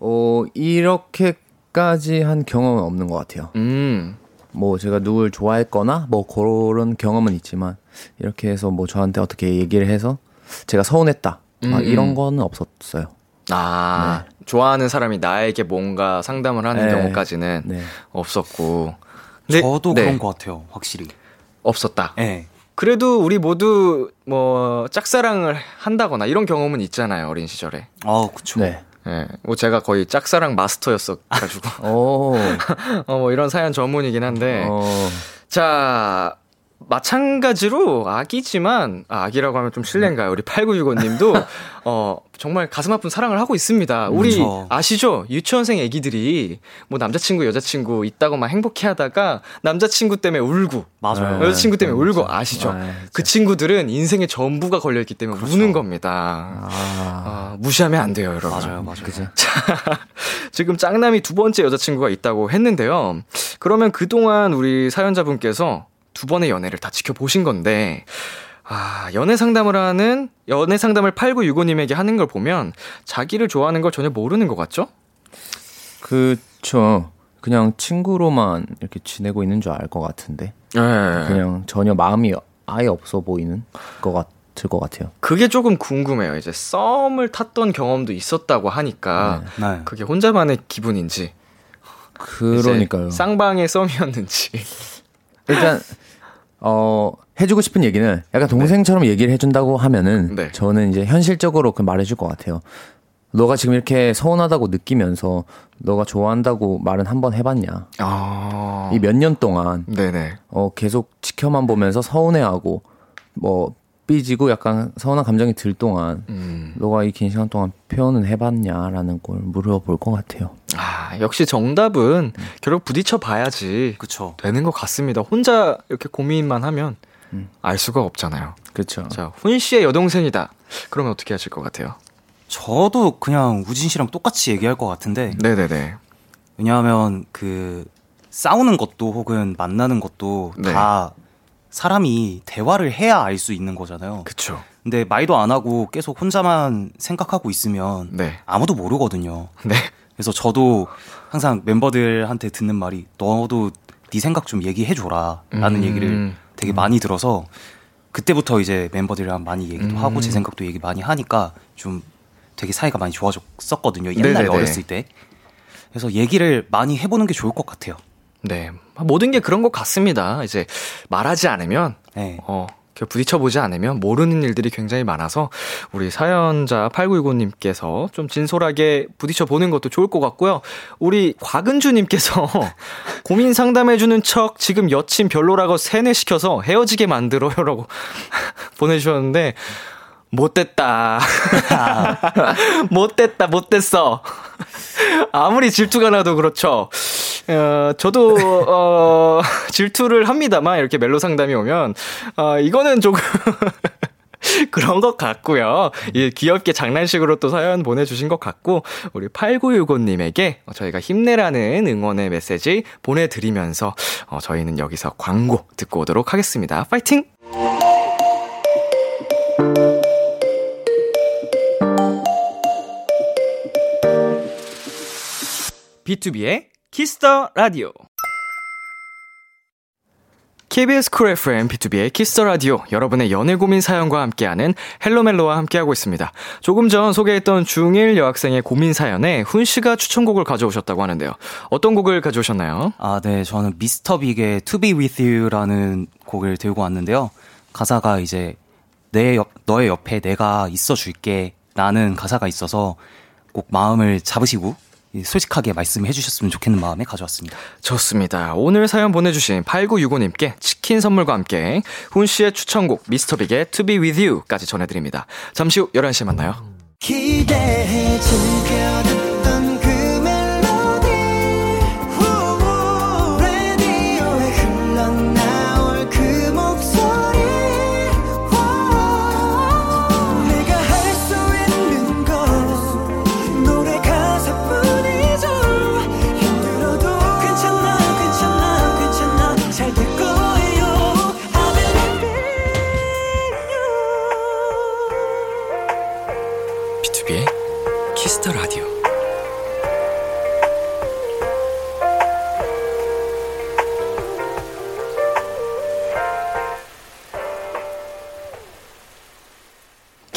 어, 이렇게까지 한 경험은 없는 것 같아요. 음, 뭐 제가 누굴 좋아했거나 뭐 그런 경험은 있지만 이렇게 해서 뭐 저한테 어떻게 얘기를 해서 제가 서운했다. 막 음, 이런 음. 거는 없었어요. 아, 좋아하는 사람이 나에게 뭔가 상담을 하는 네. 경우까지는 네. 없었고. 근데- 저도 네, 그런 것 같아요, 확실히. 없었다. 예. 그래도 우리 모두 뭐 짝사랑을 한다거나 이런 경험은 있잖아요 어린 시절에. 아, 그쵸. 네. 예, 뭐 제가 거의 짝사랑 마스터였어 가지고 오. 어, 뭐 이런 사연 전문이긴 한데 어. 자 마찬가지로 아기지만 아, 아기라고 하면 좀 실례인가요? 우리 8965님도 어 정말 가슴 아픈 사랑을 하고 있습니다. 우리 그쵸. 아시죠? 유치원생 아기들이 뭐 남자친구 여자친구 있다고 막 행복해 하다가 남자친구 때문에 울고 맞아요. 네. 여자친구 때문에 진짜. 울고 아시죠? 아, 진짜. 그 친구들은 인생의 전부가 걸려있기 때문에 우는 겁니다. 아. 아, 무시하면 안 돼요, 여러분. 맞아요, 맞아요. 그죠. 지금 짱남이 두 번째 여자친구가 있다고 했는데요. 그러면 그동안 우리 사연자분께서 두 번의 연애를 다 지켜보신 건데, 아, 연애 상담을 하는, 연애 상담을 8965님에게 하는 걸 보면 자기를 좋아하는 걸 전혀 모르는 것 같죠? 그쵸. 그냥 친구로만 이렇게 지내고 있는 줄 알 것 같은데. 네. 그냥 전혀 마음이 아예 없어 보이는 것 같을 것 같아요. 그게 조금 궁금해요. 이제 썸을 탔던 경험도 있었다고 하니까, 네. 그게 혼자만의 기분인지. 그러니까요. 쌍방의 썸이었는지. 일단 어 해주고 싶은 얘기는 약간 동생처럼 얘기를 해준다고 하면은 네. 저는 이제 현실적으로 그 말해줄 것 같아요. 너가 지금 이렇게 서운하다고 느끼면서 너가 좋아한다고 말은 한 번 해봤냐? 아. 이 몇 년 동안 네네. 어 계속 지켜만 보면서 서운해하고 뭐 삐지고 약간 서운한 감정이 들 동안 음. 너가 이 긴 시간 동안 표현은 해봤냐라는 걸 물어볼 것 같아요. 아, 역시 정답은 결국 부딪혀 봐야지 그쵸. 되는 것 같습니다. 혼자 이렇게 고민만 하면 알 수가 없잖아요. 그렇죠. 자, 훈 씨의 여동생이다. 그러면 어떻게 하실 것 같아요? 저도 그냥 우진 씨랑 똑같이 얘기할 것 같은데, 네네네. 왜냐하면 그 싸우는 것도 혹은 만나는 것도 네. 다 사람이 대화를 해야 알 수 있는 거잖아요. 그쵸. 근데 말도 안 하고 계속 혼자만 생각하고 있으면 네. 아무도 모르거든요. 네. 그래서 저도 항상 멤버들한테 듣는 말이 너도 네 생각 좀 얘기해 줘라 라는 음. 얘기를 되게 많이 들어서 그때부터 이제 멤버들이랑 많이 얘기도 음. 하고 제 생각도 얘기 많이 하니까 좀 되게 사이가 많이 좋아졌었거든요. 옛날에 네네네. 어렸을 때. 그래서 얘기를 많이 해보는 게 좋을 것 같아요. 네. 모든 게 그런 것 같습니다. 이제 말하지 않으면, 네. 어, 부딪혀보지 않으면 모르는 일들이 굉장히 많아서 우리 사연자 8919님께서 좀 진솔하게 부딪혀보는 것도 좋을 것 같고요. 우리 곽은주님께서 고민 상담해주는 척 지금 여친 별로라고 세뇌시켜서 헤어지게 만들어요 라고 보내주셨는데 못됐다. 못됐다, 못됐어. 아무리 질투가 나도 그렇죠. 어, 저도, 어, 질투를 합니다만, 이렇게 멜로 상담이 오면, 어, 이거는 조금, 그런 것 같고요. 예, 귀엽게 장난식으로 또 사연 보내주신 것 같고, 우리 8965님에게 저희가 힘내라는 응원의 메시지 보내드리면서, 어, 저희는 여기서 광고 듣고 오도록 하겠습니다. 파이팅! 비투비의 키스 더 라디오. KBS 쿨 FM 비투비의 키스 더 라디오 여러분의 연애 고민 사연과 함께하는 헬로멜로와 함께하고 있습니다. 조금 전 소개했던 중1 여학생의 고민 사연에 훈 씨가 추천곡을 가져오셨다고 하는데요. 어떤 곡을 가져오셨나요? 아, 네. 저는 미스터 빅의 To Be With You라는 곡을 들고 왔는데요. 가사가 이제 내 옆, 너의 옆에 내가 있어 줄게 라는 가사가 있어서 꼭 마음을 잡으시고 솔직하게 말씀해 주셨으면 좋겠는 마음에 가져왔습니다. 좋습니다. 오늘 사연 보내주신 8965님께 치킨 선물과 함께 훈 씨의 추천곡 미스터빅의 To Be With You까지 전해드립니다. 잠시 후 11시에 만나요. 기대해 즐겨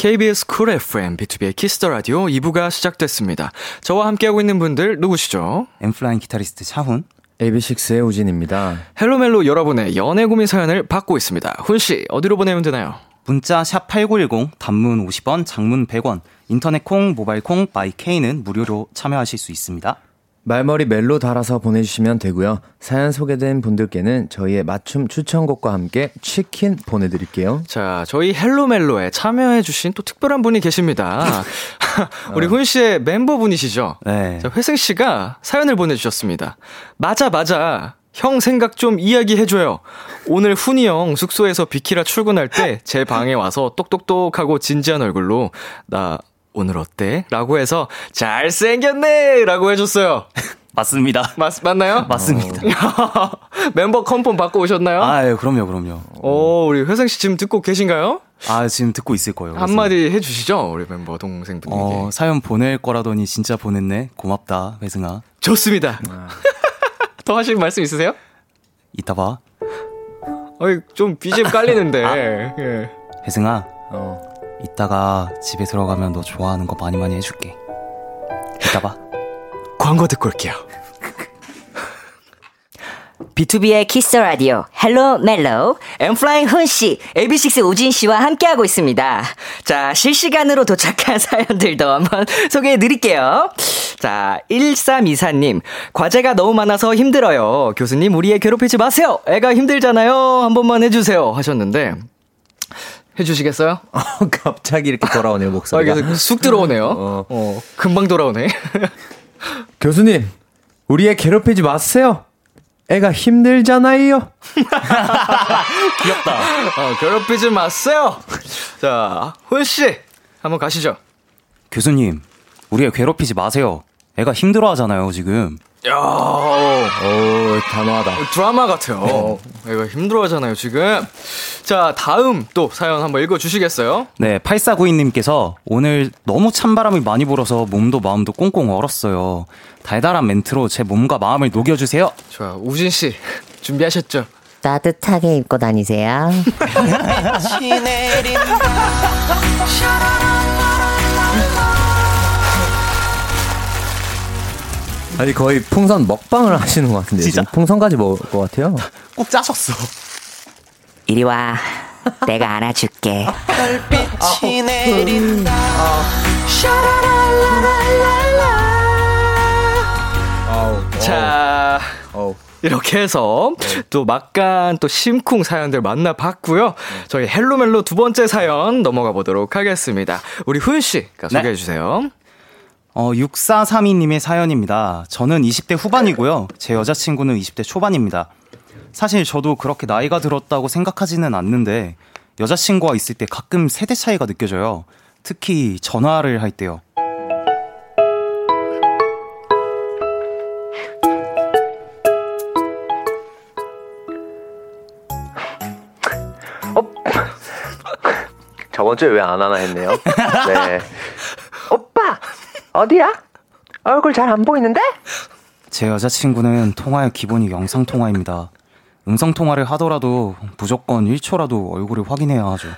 KBS 쿨 FM, 비투비의 키스 더 라디오 2부가 시작됐습니다. 저와 함께하고 있는 분들 누구시죠? 엔플라잉 기타리스트 차훈. AB6IX의 우진입니다. 헬로멜로 여러분의 연애 고민 사연을 받고 있습니다. 훈씨, 어디로 보내면 되나요? 문자 샵8910 단문 50원, 장문 100원. 인터넷 콩, 모바일 콩, 마이 케이는 무료로 참여하실 수 있습니다. 말머리 멜로 달아서 보내주시면 되고요. 사연 소개된 분들께는 저희의 맞춤 추천곡과 함께 치킨 보내드릴게요. 자, 저희 헬로멜로에 참여해주신 또 특별한 분이 계십니다. 우리 훈 씨의 멤버분이시죠? 네. 자, 회승 씨가 사연을 보내주셨습니다. 맞아, 맞아. 형 생각 좀 이야기해줘요. 오늘 훈이 형 숙소에서 비키라 출근할 때 제 방에 와서 똑똑똑하고 진지한 얼굴로 나 오늘 어때? 라고 해서 잘생겼네! 라고 해줬어요. 맞습니다. 맞, 맞나요? 맞습니다. 멤버 컨펌 받고 오셨나요? 아, 예, 그럼요, 그럼요. 오, 우리 회승 씨 지금 듣고 계신가요? 아, 지금 듣고 있을 거예요. 그래서. 한마디 해주시죠, 우리 멤버 동생분에게. 어, 사연 보낼 거라더니 진짜 보냈네. 고맙다, 회승아. 좋습니다. 더 하실 말씀 있으세요? 이따 봐. 어이, 좀 BGM 깔리는데. 예. 회승아, 어. 이따가 집에 들어가면 너 좋아하는 거 많이 많이 해줄게. 이따 봐. 광고 듣고 올게요. 비투비의 키스 더 라디오 헬로 멜로 엔플라잉 훈 씨, AB6IX 우진 씨와 함께하고 있습니다. 자, 실시간으로 도착한 사연들도 한번 소개해 드릴게요. 자, 1324님, 과제가 너무 많아서 힘들어요. 교수님, 우리 애 괴롭히지 마세요. 애가 힘들잖아요. 한 번만 해주세요. 하셨는데, 해주시겠어요? 갑자기 이렇게 돌아오네요, 아, 목소리가. 이게 쑥 들어오네요. 어. 어, 금방 돌아오네. 교수님, 우리 애 괴롭히지 마세요. 애가 힘들잖아요. 귀엽다. 어, 괴롭히지 마세요. 자, 훈씨, 한번 가시죠. 교수님, 우리 애 괴롭히지 마세요. 애가 힘들어 하잖아요, 지금. 야 오, 단호하다. 드라마 같아요. 이거 힘들어 하잖아요, 지금. 자, 다음 또 사연 한번 읽어주시겠어요? 네, 8492님께서 오늘 너무 찬바람이 많이 불어서 몸도 마음도 꽁꽁 얼었어요. 달달한 멘트로 제 몸과 마음을 녹여주세요. 자, 우진씨, 준비하셨죠? 따뜻하게 입고 다니세요. 아니, 거의 풍선 먹방을 하시는 것 같은데. 진짜? 지금 풍선까지 먹을 것 같아요. 꼭 짜셨어. 이리 와. 내가 안아줄게. 자, 어우. 이렇게 해서 또 막간 또 심쿵 사연들 만나봤고요. 저희 헬로멜로 두 번째 사연 넘어가 보도록 하겠습니다. 우리 훈씨가 네. 소개해 주세요. 어, 6432님의 사연입니다. 저는 20대 후반이고요. 제 여자친구는 20대 초반입니다. 사실 저도 그렇게 나이가 들었다고 생각하지는 않는데, 여자친구와 있을 때 가끔 세대 차이가 느껴져요. 특히 전화를 할 때요. 저번 주에 왜 안 하나 했네요. 네. 오빠! 어디야? 얼굴 잘 안 보이는데? 제 여자친구는 통화의 기본이 영상 통화입니다. 음성통화를 하더라도 무조건 1초라도 얼굴을 확인해야 하죠.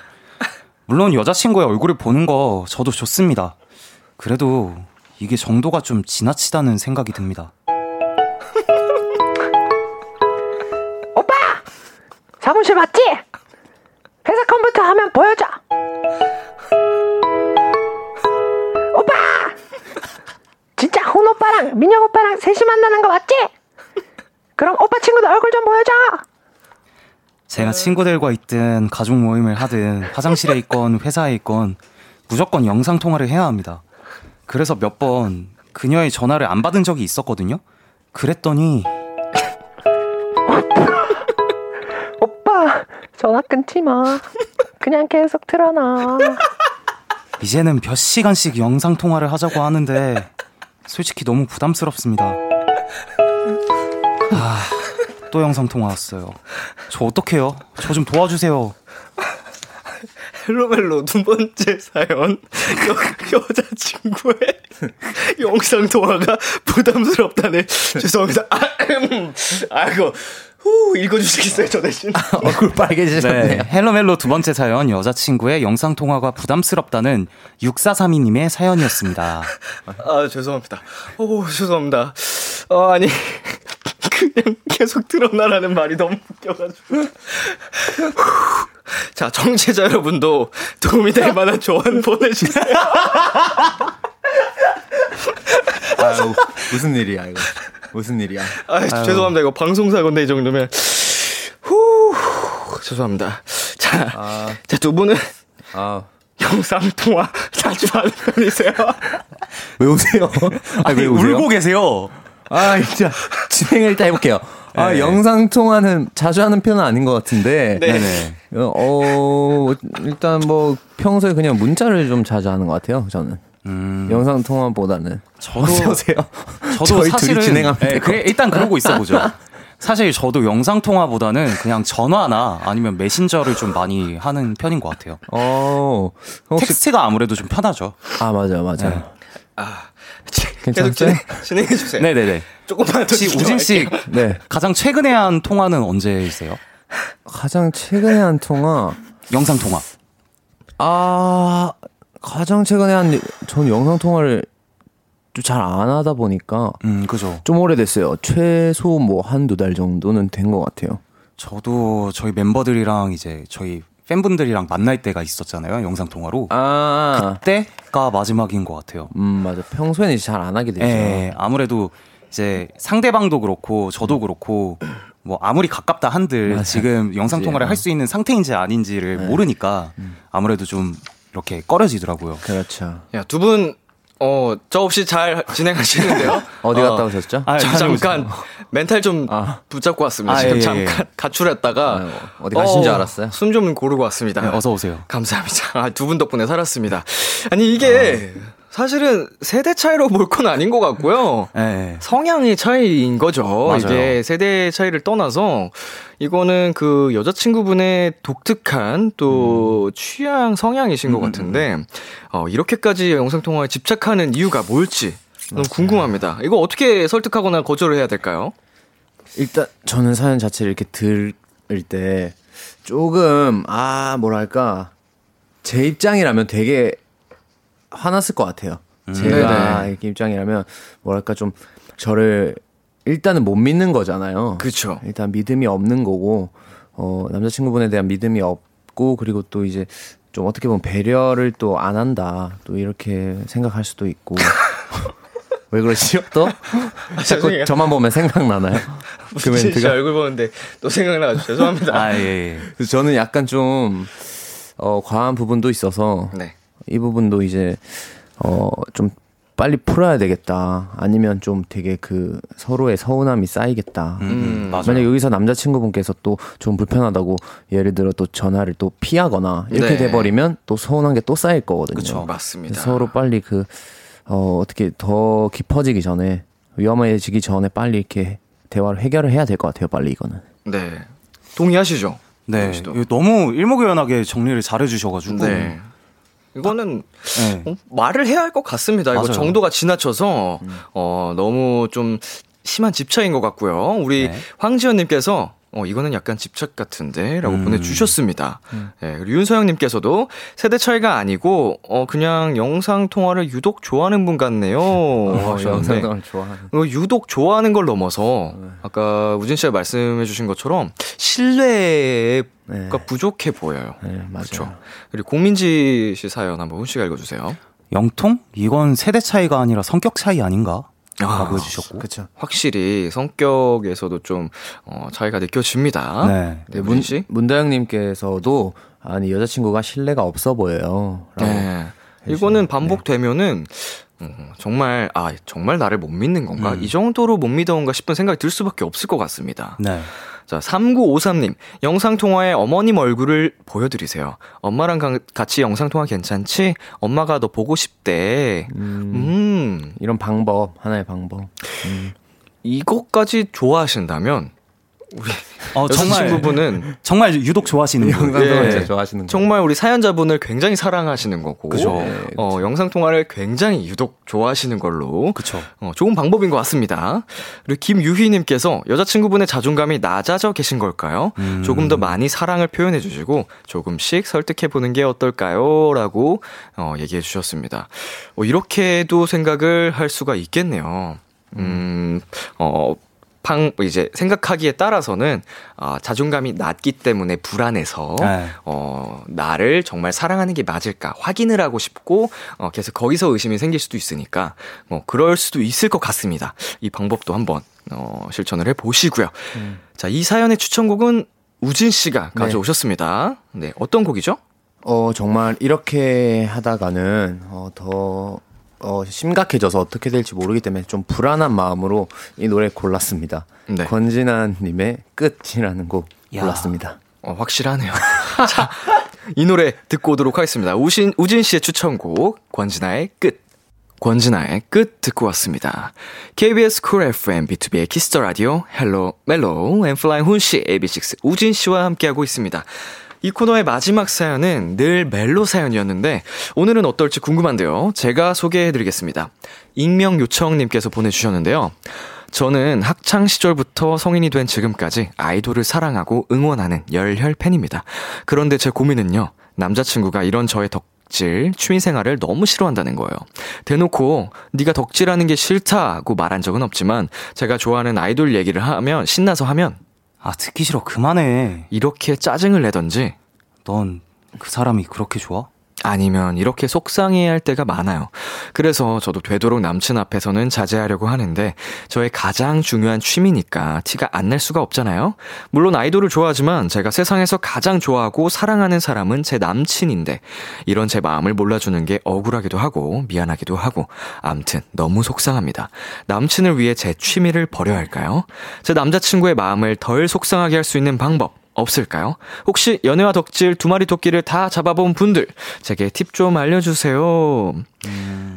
물론 여자친구의 얼굴을 보는 거 저도 좋습니다. 그래도 이게 정도가 좀 지나치다는 생각이 듭니다. 오빠! 사무실 맞지? 회사 컴퓨터 화면 보여줘! 오빠! 진짜 훈 오빠랑 민영 오빠랑 셋이 만나는 거 맞지? 그럼 오빠 친구들 얼굴 좀 보여줘! 제가 친구들과 있든 가족 모임을 하든 화장실에 있건 회사에 있건 무조건 영상 통화를 해야 합니다. 그래서 몇 번 그녀의 전화를 안 받은 적이 있었거든요. 그랬더니 오빠, 전화 끊지 마. 그냥 계속 틀어놔. 이제는 몇 시간씩 영상 통화를 하자고 하는데 솔직히 너무 부담스럽습니다. 아, 또 영상 통화 왔어요. 저 어떡해요? 저 좀 도와주세요. 헬로멜로 두 번째 사연. 여, 여자친구의 영상 통화가 부담스럽다네. 죄송합니다. 아, 음. 아이고. 후, 읽어주시겠어요, 저 대신? 얼굴 빨개지셨네요. 네. 헬로멜로 두 번째 사연 여자친구의 영상 통화가 부담스럽다는 6432님의 사연이었습니다. 아, 죄송합니다. 오, 죄송합니다. 아, 아니. 그냥 계속 드러나라는 말이 너무 웃겨가지고. 자, 정치자 여러분도 도움이 될 만한 조언 보내주세요. 아유, 무슨 일이야, 이거. 무슨 일이야. 아, 죄송합니다. 이거 방송사고인데 이 정도면. 후, 죄송합니다. 자, 아. 자, 두 분은 아, 영상통화 자주 하는 편이세요? 왜 우세요? 아니, 왜 우세요? 울고 계세요. 아, 진짜. 진행을 일단 해볼게요. 아, 네. 영상 통화는 자주 하는 편은 아닌 것 같은데. 네. 어, 어, 일단 뭐, 평소에 그냥 문자를 좀 자주 하는 것 같아요, 저는. 음, 영상 통화보다는. 저도- 어서오세요. 저도 저희 사실은 진행하면 네, 그래, 일단 그러고 있어 보죠. 사실 저도 영상 통화보다는 그냥 전화나 아니면 메신저를 좀 많이 하는 편인 것 같아요. 어. 텍스트가 아무래도 좀 편하죠. 아, 맞아요, 맞아요. 네. 아, 지- 계속? 진행, 진행해 주세요. 네네네. 조금만 더 혹시. 우진 씨 네. 가장 최근에 한 통화는 언제이세요? 가장 최근에 한 통화. 영상 통화. 아, 가장 최근에 한, 전 영상 통화를 좀 잘 안 하다 보니까 음, 그죠. 좀 오래됐어요. 최소 뭐 한두 달 정도는 된 것 같아요. 저도 저희 멤버들이랑 이제 저희 팬분들이랑 만날 때가 있었잖아요. 영상 통화로. 아, 그때가 마지막인 것 같아요. 음, 맞아. 평소에는 잘 안 하게 되죠. 예, 아무래도 이제 상대방도 그렇고 저도 그렇고 뭐 아무리 가깝다 한들 맞아요. 지금 영상 통화를. 할 수 있는 상태인지 아닌지를 모르니까 아무래도 좀 이렇게 꺼려지더라고요. 그렇죠. 야, 두 분, 어, 저 없이 잘 진행하시는데요? 어디 갔다 어, 오셨죠? 아, 저. 잠깐 멘탈 좀 아. 붙잡고 왔습니다. 아, 지금 예, 예, 잠깐 예. 가출했다가 아유, 어디 가신 줄 알았어요? 숨 좀 고르고 왔습니다. 네, 어서 오세요. 감사합니다. 아, 두분 덕분에 살았습니다. 아니 이게 사실은 세대 차이로 볼 건 아닌 것 같고요. 예, 예. 성향의 차이인 거죠. 맞아요. 이게 세대 차이를 떠나서 이거는 그 여자친구분의 독특한 또 취향 성향이신 것 같은데 어, 이렇게까지 영상 통화에 집착하는 이유가 뭘지 너무 궁금합니다. 이거 어떻게 설득하거나 거절을 해야 될까요? 일단 저는 사연 자체를 이렇게 들을 때 조금 아 뭐랄까 제 입장이라면 되게 화났을 것 같아요. 제가 네네. 이렇게 입장이라면 뭐랄까 좀 저를 일단은 못 믿는 거잖아요. 그렇죠. 일단 믿음이 없는 거고 어 남자친구분에 대한 믿음이 없고 그리고 또 이제 좀 어떻게 보면 배려를 또 안 한다 또 이렇게 생각할 수도 있고 왜 그러시죠 또 자꾸 죄송해요. 저만 보면 생각나나요 그제 멘트가 얼굴 보는데 또 생각나가지고 죄송합니다. 아, 예, 예. 그래서 저는 약간 좀 어, 과한 부분도 있어서 네. 이 부분도 이제 어, 좀 빨리 풀어야 되겠다. 아니면 좀 되게 그 서로의 서운함이 쌓이겠다. 음, 음, 맞아요. 만약 여기서 남자친구분께서 또 좀 불편하다고 예를 들어 또 전화를 또 피하거나 이렇게 네. 돼버리면 또 서운한 게 또 쌓일 거거든요. 그쵸. 맞습니다. 서로 빨리 그, 어, 어떻게 더 깊어지기 전에 위험해지기 전에 빨리 이렇게 대화를 해결을 해야 될 것 같아요. 빨리 이거는. 네. 동의하시죠? 네. 너무 일목요연하게 정리를 잘해 주셔가지고. 네. 이거는 네. 어, 말을 해야 할 것 같습니다. 이거 맞아요. 정도가 지나쳐서 음. 어, 너무 좀 심한 집착인 것 같고요. 우리 네. 황지연님께서 어, 이거는 약간 집착 같은데? 라고 음. 보내주셨습니다. 네, 그리고 윤서영님께서도 세대 차이가 아니고, 어, 그냥 영상통화를 유독 좋아하는 분 같네요. 하셨는데 영상을 좋아하는. 어, 유독 좋아하는 걸 넘어서, 아까 우진 씨가 말씀해주신 것처럼, 신뢰가 네. 부족해 보여요. 네, 맞아요. 그렇죠. 그리고 공민지 씨 사연 한번 훈 씨가 읽어주세요. 영통? 이건 세대 차이가 아니라 성격 차이 아닌가? 아, 해주셨고. 그쵸. 확실히 성격에서도 좀 어, 차이가 느껴집니다. 네. 네, 문, 문 씨. 문다영님께서도 아니 여자친구가 신뢰가 없어 보여요. 네. 이거는 반복되면은 음, 정말 아 정말 나를 못 믿는 건가? 음. 이 정도로 못 믿어온가 싶은 생각이 들 수밖에 없을 것 같습니다. 네. 자, 3953님. 영상통화에 어머님 얼굴을 보여드리세요. 엄마랑 가- 같이 영상통화 괜찮지? 엄마가 너 보고 싶대. 음, 이런 방법 하나의 방법. 이것까지 좋아하신다면 어, 정말 여자친구분은 정말 유독 좋아하시는 분. 영상통화 예. 좋아하시는 거. 정말 우리 사연자분을 굉장히 사랑하시는 거고, 그죠. 어, 영상 통화를 굉장히 유독 좋아하시는 걸로, 그쵸. 어, 좋은 방법인 것 같습니다. 그리고 김유희 님께서 여자친구분의 자존감이 낮아져 계신 걸까요? 음. 조금 더 많이 사랑을 표현해 주시고 조금씩 설득해 보는 게 어떨까요? 라고 어, 얘기해 주셨습니다. 어, 이렇게도 생각을 할 수가 있겠네요. 음, 어, 방, 이제 생각하기에 따라서는 아, 자존감이 낮기 때문에 불안해서 네. 어, 나를 정말 사랑하는 게 맞을까 확인을 하고 싶고 어, 계속 거기서 의심이 생길 수도 있으니까 뭐 그럴 수도 있을 것 같습니다. 이 방법도 한번 어, 실천을 해 보시고요. 자, 이 사연의 추천곡은 우진 씨가 가져오셨습니다. 네, 어떤 곡이죠? 어, 정말 이렇게 하다가는, 어, 더, 어, 심각해져서 어떻게 될지 모르기 때문에 좀 불안한 마음으로 이 노래 골랐습니다. 네. 권진아님의 끝이라는 곡 야. 골랐습니다. 어, 확실하네요. 자, 이 노래 듣고 오도록 하겠습니다. 우신, 우진 씨의 추천곡, 권진아의 끝. 권진아의 끝 듣고 왔습니다. KBS 쿨 FM, 비투비의 키스 더 라디오, 헬로, 멜로, 엔플라잉 훈 씨, AB6IX 우진 씨와 함께하고 있습니다. 이 코너의 마지막 사연은 늘 멜로 사연이었는데, 오늘은 어떨지 궁금한데요. 제가 소개해드리겠습니다. 익명 요청님께서 보내주셨는데요. 저는 학창 시절부터 성인이 된 지금까지 아이돌을 사랑하고 응원하는 열혈 팬입니다. 그런데 제 고민은요. 남자친구가 이런 저의 덕질, 취미 생활을 너무 싫어한다는 거예요. 대놓고 네가 덕질하는 게 싫다고 말한 적은 없지만 제가 좋아하는 아이돌 얘기를 하면 신나서 하면 아, 듣기 싫어. 그만해. 이렇게 짜증을 내던지 넌 그 사람이 그렇게 좋아? 아니면 이렇게 속상해야 할 때가 많아요. 그래서 저도 되도록 남친 앞에서는 자제하려고 하는데 저의 가장 중요한 취미니까 티가 안 날 수가 없잖아요. 물론 아이돌을 좋아하지만 제가 세상에서 가장 좋아하고 사랑하는 사람은 제 남친인데 이런 제 마음을 몰라주는 게 억울하기도 하고 미안하기도 하고 암튼 너무 속상합니다. 남친을 위해 제 취미를 버려야 할까요? 제 남자친구의 마음을 덜 속상하게 할 수 있는 방법 없을까요? 혹시 연애와 덕질 두 마리 토끼를 다 잡아본 분들, 제게 팁 좀 알려주세요.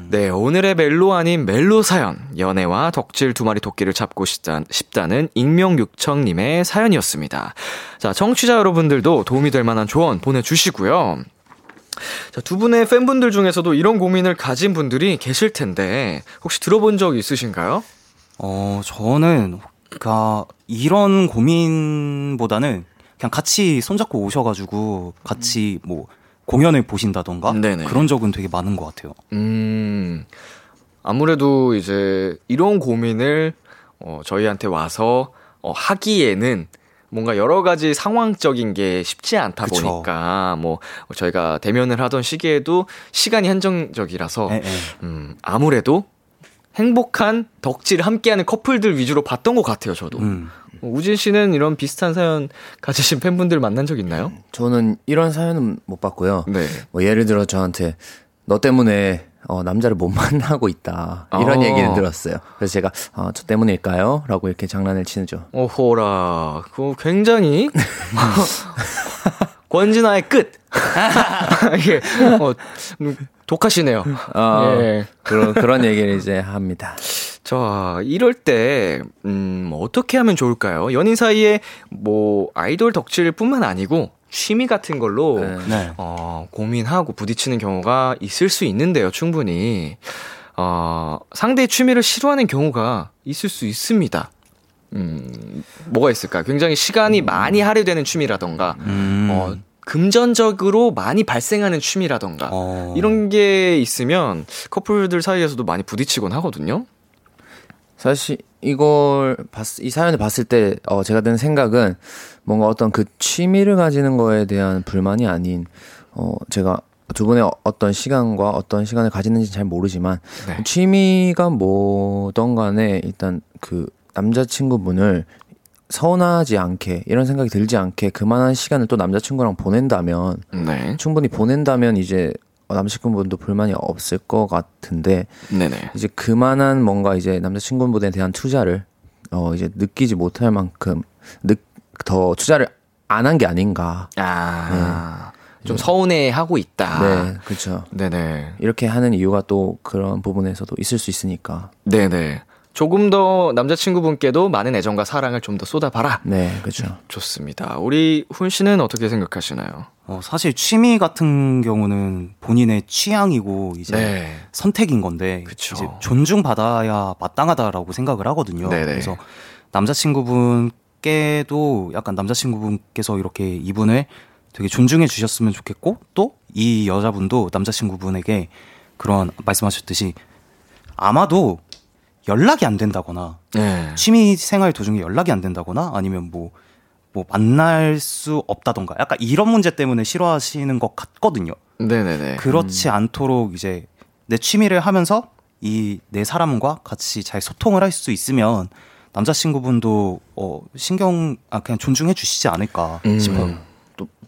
네, 오늘의 멜로 아닌 멜로 사연, 연애와 덕질 두 마리 토끼를 잡고 싶다, 싶다는 익명육청님의 사연이었습니다. 자, 청취자 여러분들도 도움이 될 만한 조언 보내주시고요. 자, 두 분의 팬분들 중에서도 이런 고민을 가진 분들이 계실 텐데, 혹시 들어본 적 있으신가요? 어, 저는, 그니까, 이런 고민보다는 그냥 같이 손잡고 오셔가지고 같이 뭐 공연을 보신다던가 네네. 그런 적은 되게 많은 것 같아요. 음, 아무래도 이제 이런 고민을 어, 저희한테 와서 어, 하기에는 뭔가 여러 가지 상황적인 게 쉽지 않다 그쵸. 보니까 뭐 저희가 대면을 하던 시기에도 시간이 한정적이라서 에, 에. 음, 아무래도 행복한 덕질을 함께하는 커플들 위주로 봤던 것 같아요, 저도. 음. 어, 우진 씨는 이런 비슷한 사연 가지신 팬분들 만난 적 있나요? 저는 이런 사연은 못 봤고요. 네. 뭐 예를 들어 저한테 너 때문에 어, 남자를 못 만나고 있다 이런 어. 얘기는 들었어요. 그래서 제가 어, 저 때문일까요? 라고 이렇게 장난을 치죠. 오호라, 그거 굉장히 권진아의 끝. 예, 어, 음, 독하시네요. 어, 예. 그런 그런 얘기를 이제 합니다. 자, 이럴 때, 음, 어떻게 하면 좋을까요? 연인 사이에 뭐, 아이돌 덕질 뿐만 아니고, 취미 같은 걸로, 네. 네. 어, 고민하고 부딪히는 경우가 있을 수 있는데요, 충분히. 어, 상대의 취미를 싫어하는 경우가 있을 수 있습니다. 음, 뭐가 있을까? 굉장히 시간이 많이 할애되는 취미라던가, 음. 어, 금전적으로 많이 발생하는 취미라던가, 어. 이런 게 있으면 커플들 사이에서도 많이 부딪히곤 하거든요. 사실 이걸 봤, 이 사연을 봤을 때 어, 제가 든 생각은 뭔가 어떤 그 취미를 가지는 거에 대한 불만이 아닌 어, 제가 두 분의 어- 어떤 시간과 어떤 시간을 가지는지 잘 모르지만 네. 취미가 뭐던 간에 일단 그 남자친구분을 서운하지 않게 이런 생각이 들지 않게 그만한 시간을 또 남자친구랑 보낸다면 네. 충분히 보낸다면 이제 어, 남자친구분도 불만이 없을 것 같은데 네네. 이제 그만한 뭔가 이제 남자친구분에 대한 투자를 어 이제 느끼지 못할 만큼 느, 더 투자를 안 한 게 아닌가. 아, 좀 서운해 하고 있다. 네, 그렇죠. 네네. 이렇게 하는 이유가 또 그런 부분에서도 있을 수 있으니까. 네네. 조금 더 남자친구분께도 많은 애정과 사랑을 좀 더 쏟아봐라. 네, 그렇죠. 좋습니다. 우리 훈 씨는 어떻게 생각하시나요? 어, 사실 취미 같은 경우는 본인의 취향이고 이제 네. 선택인 건데 그쵸. 이제 존중받아야 마땅하다라고 생각을 하거든요. 네네. 그래서 남자친구분께도 약간 남자친구분께서 이렇게 이분을 되게 존중해 주셨으면 좋겠고 또 이 여자분도 남자친구분에게 그런 말씀하셨듯이 아마도 연락이 안 된다거나 네. 취미 생활 도중에 연락이 안 된다거나 아니면 뭐, 뭐 만날 수 없다던가 약간 이런 문제 때문에 싫어하시는 것 같거든요. 네네네. 그렇지 않도록 이제 내 취미를 하면서 이 내 사람과 같이 잘 소통을 할 수 있으면 남자친구분도 어 신경 아 그냥 존중해 주시지 않을까 음. 싶어요.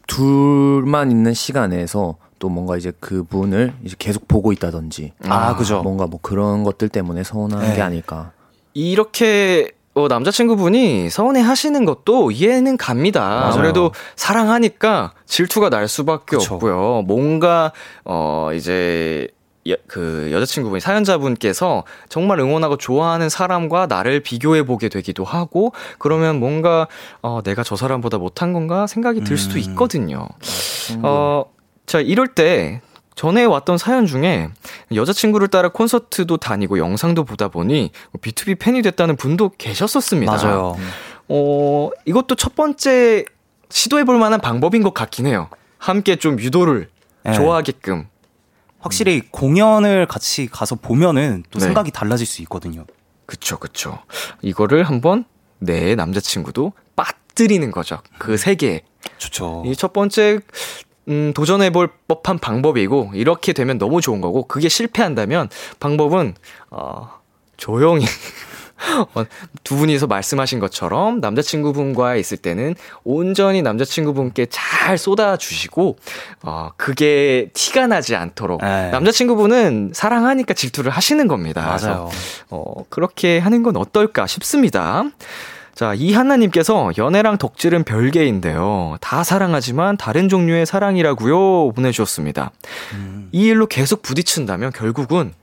둘만 있는 시간에서 또 뭔가 이제 그분을 이제 계속 보고 있다든지 아, 그죠. 뭔가 뭐 그런 것들 때문에 서운한 네. 게 아닐까. 이렇게 어, 남자친구분이 서운해 하시는 것도 이해는 갑니다. 아무래도 사랑하니까 질투가 날 수밖에 그쵸. 없고요. 뭔가, 어, 이제, 여, 그 여자친구분이 사연자분께서 정말 응원하고 좋아하는 사람과 나를 비교해 보게 되기도 하고 그러면 뭔가 어 내가 저 사람보다 못한 건가 생각이 들 수도 음. 있거든요. 어, 자, 이럴 때 전에 왔던 사연 중에 여자친구를 따라 콘서트도 다니고 영상도 보다 보니 B2B 팬이 됐다는 분도 계셨었습니다. 맞아요. 어, 이것도 첫 번째 시도해 볼 만한 방법인 것 같긴 해요. 함께 좀 유도를 네. 좋아하게끔. 확실히 공연을 같이 가서 보면은 또 네. 생각이 달라질 수 있거든요. 그쵸, 그쵸. 이거를 한번 내 남자친구도 빠뜨리는 거죠. 그 세계에. 좋죠. 이 첫 번째 음, 도전해볼 법한 방법이고 이렇게 되면 너무 좋은 거고 그게 실패한다면 방법은 어, 조용히 어, 두 분이서 말씀하신 것처럼 남자친구분과 있을 때는 온전히 남자친구분께 잘 쏟아주시고 어, 그게 티가 나지 않도록 네. 남자친구분은 사랑하니까 질투를 하시는 겁니다. 그래서 맞아요. 어, 그렇게 하는 건 어떨까 싶습니다. 자, 이한나님께서 연애랑 덕질은 별개인데요. 다 사랑하지만 다른 종류의 사랑이라고요 보내주셨습니다. 음. 이 일로 계속 부딪힌다면 결국은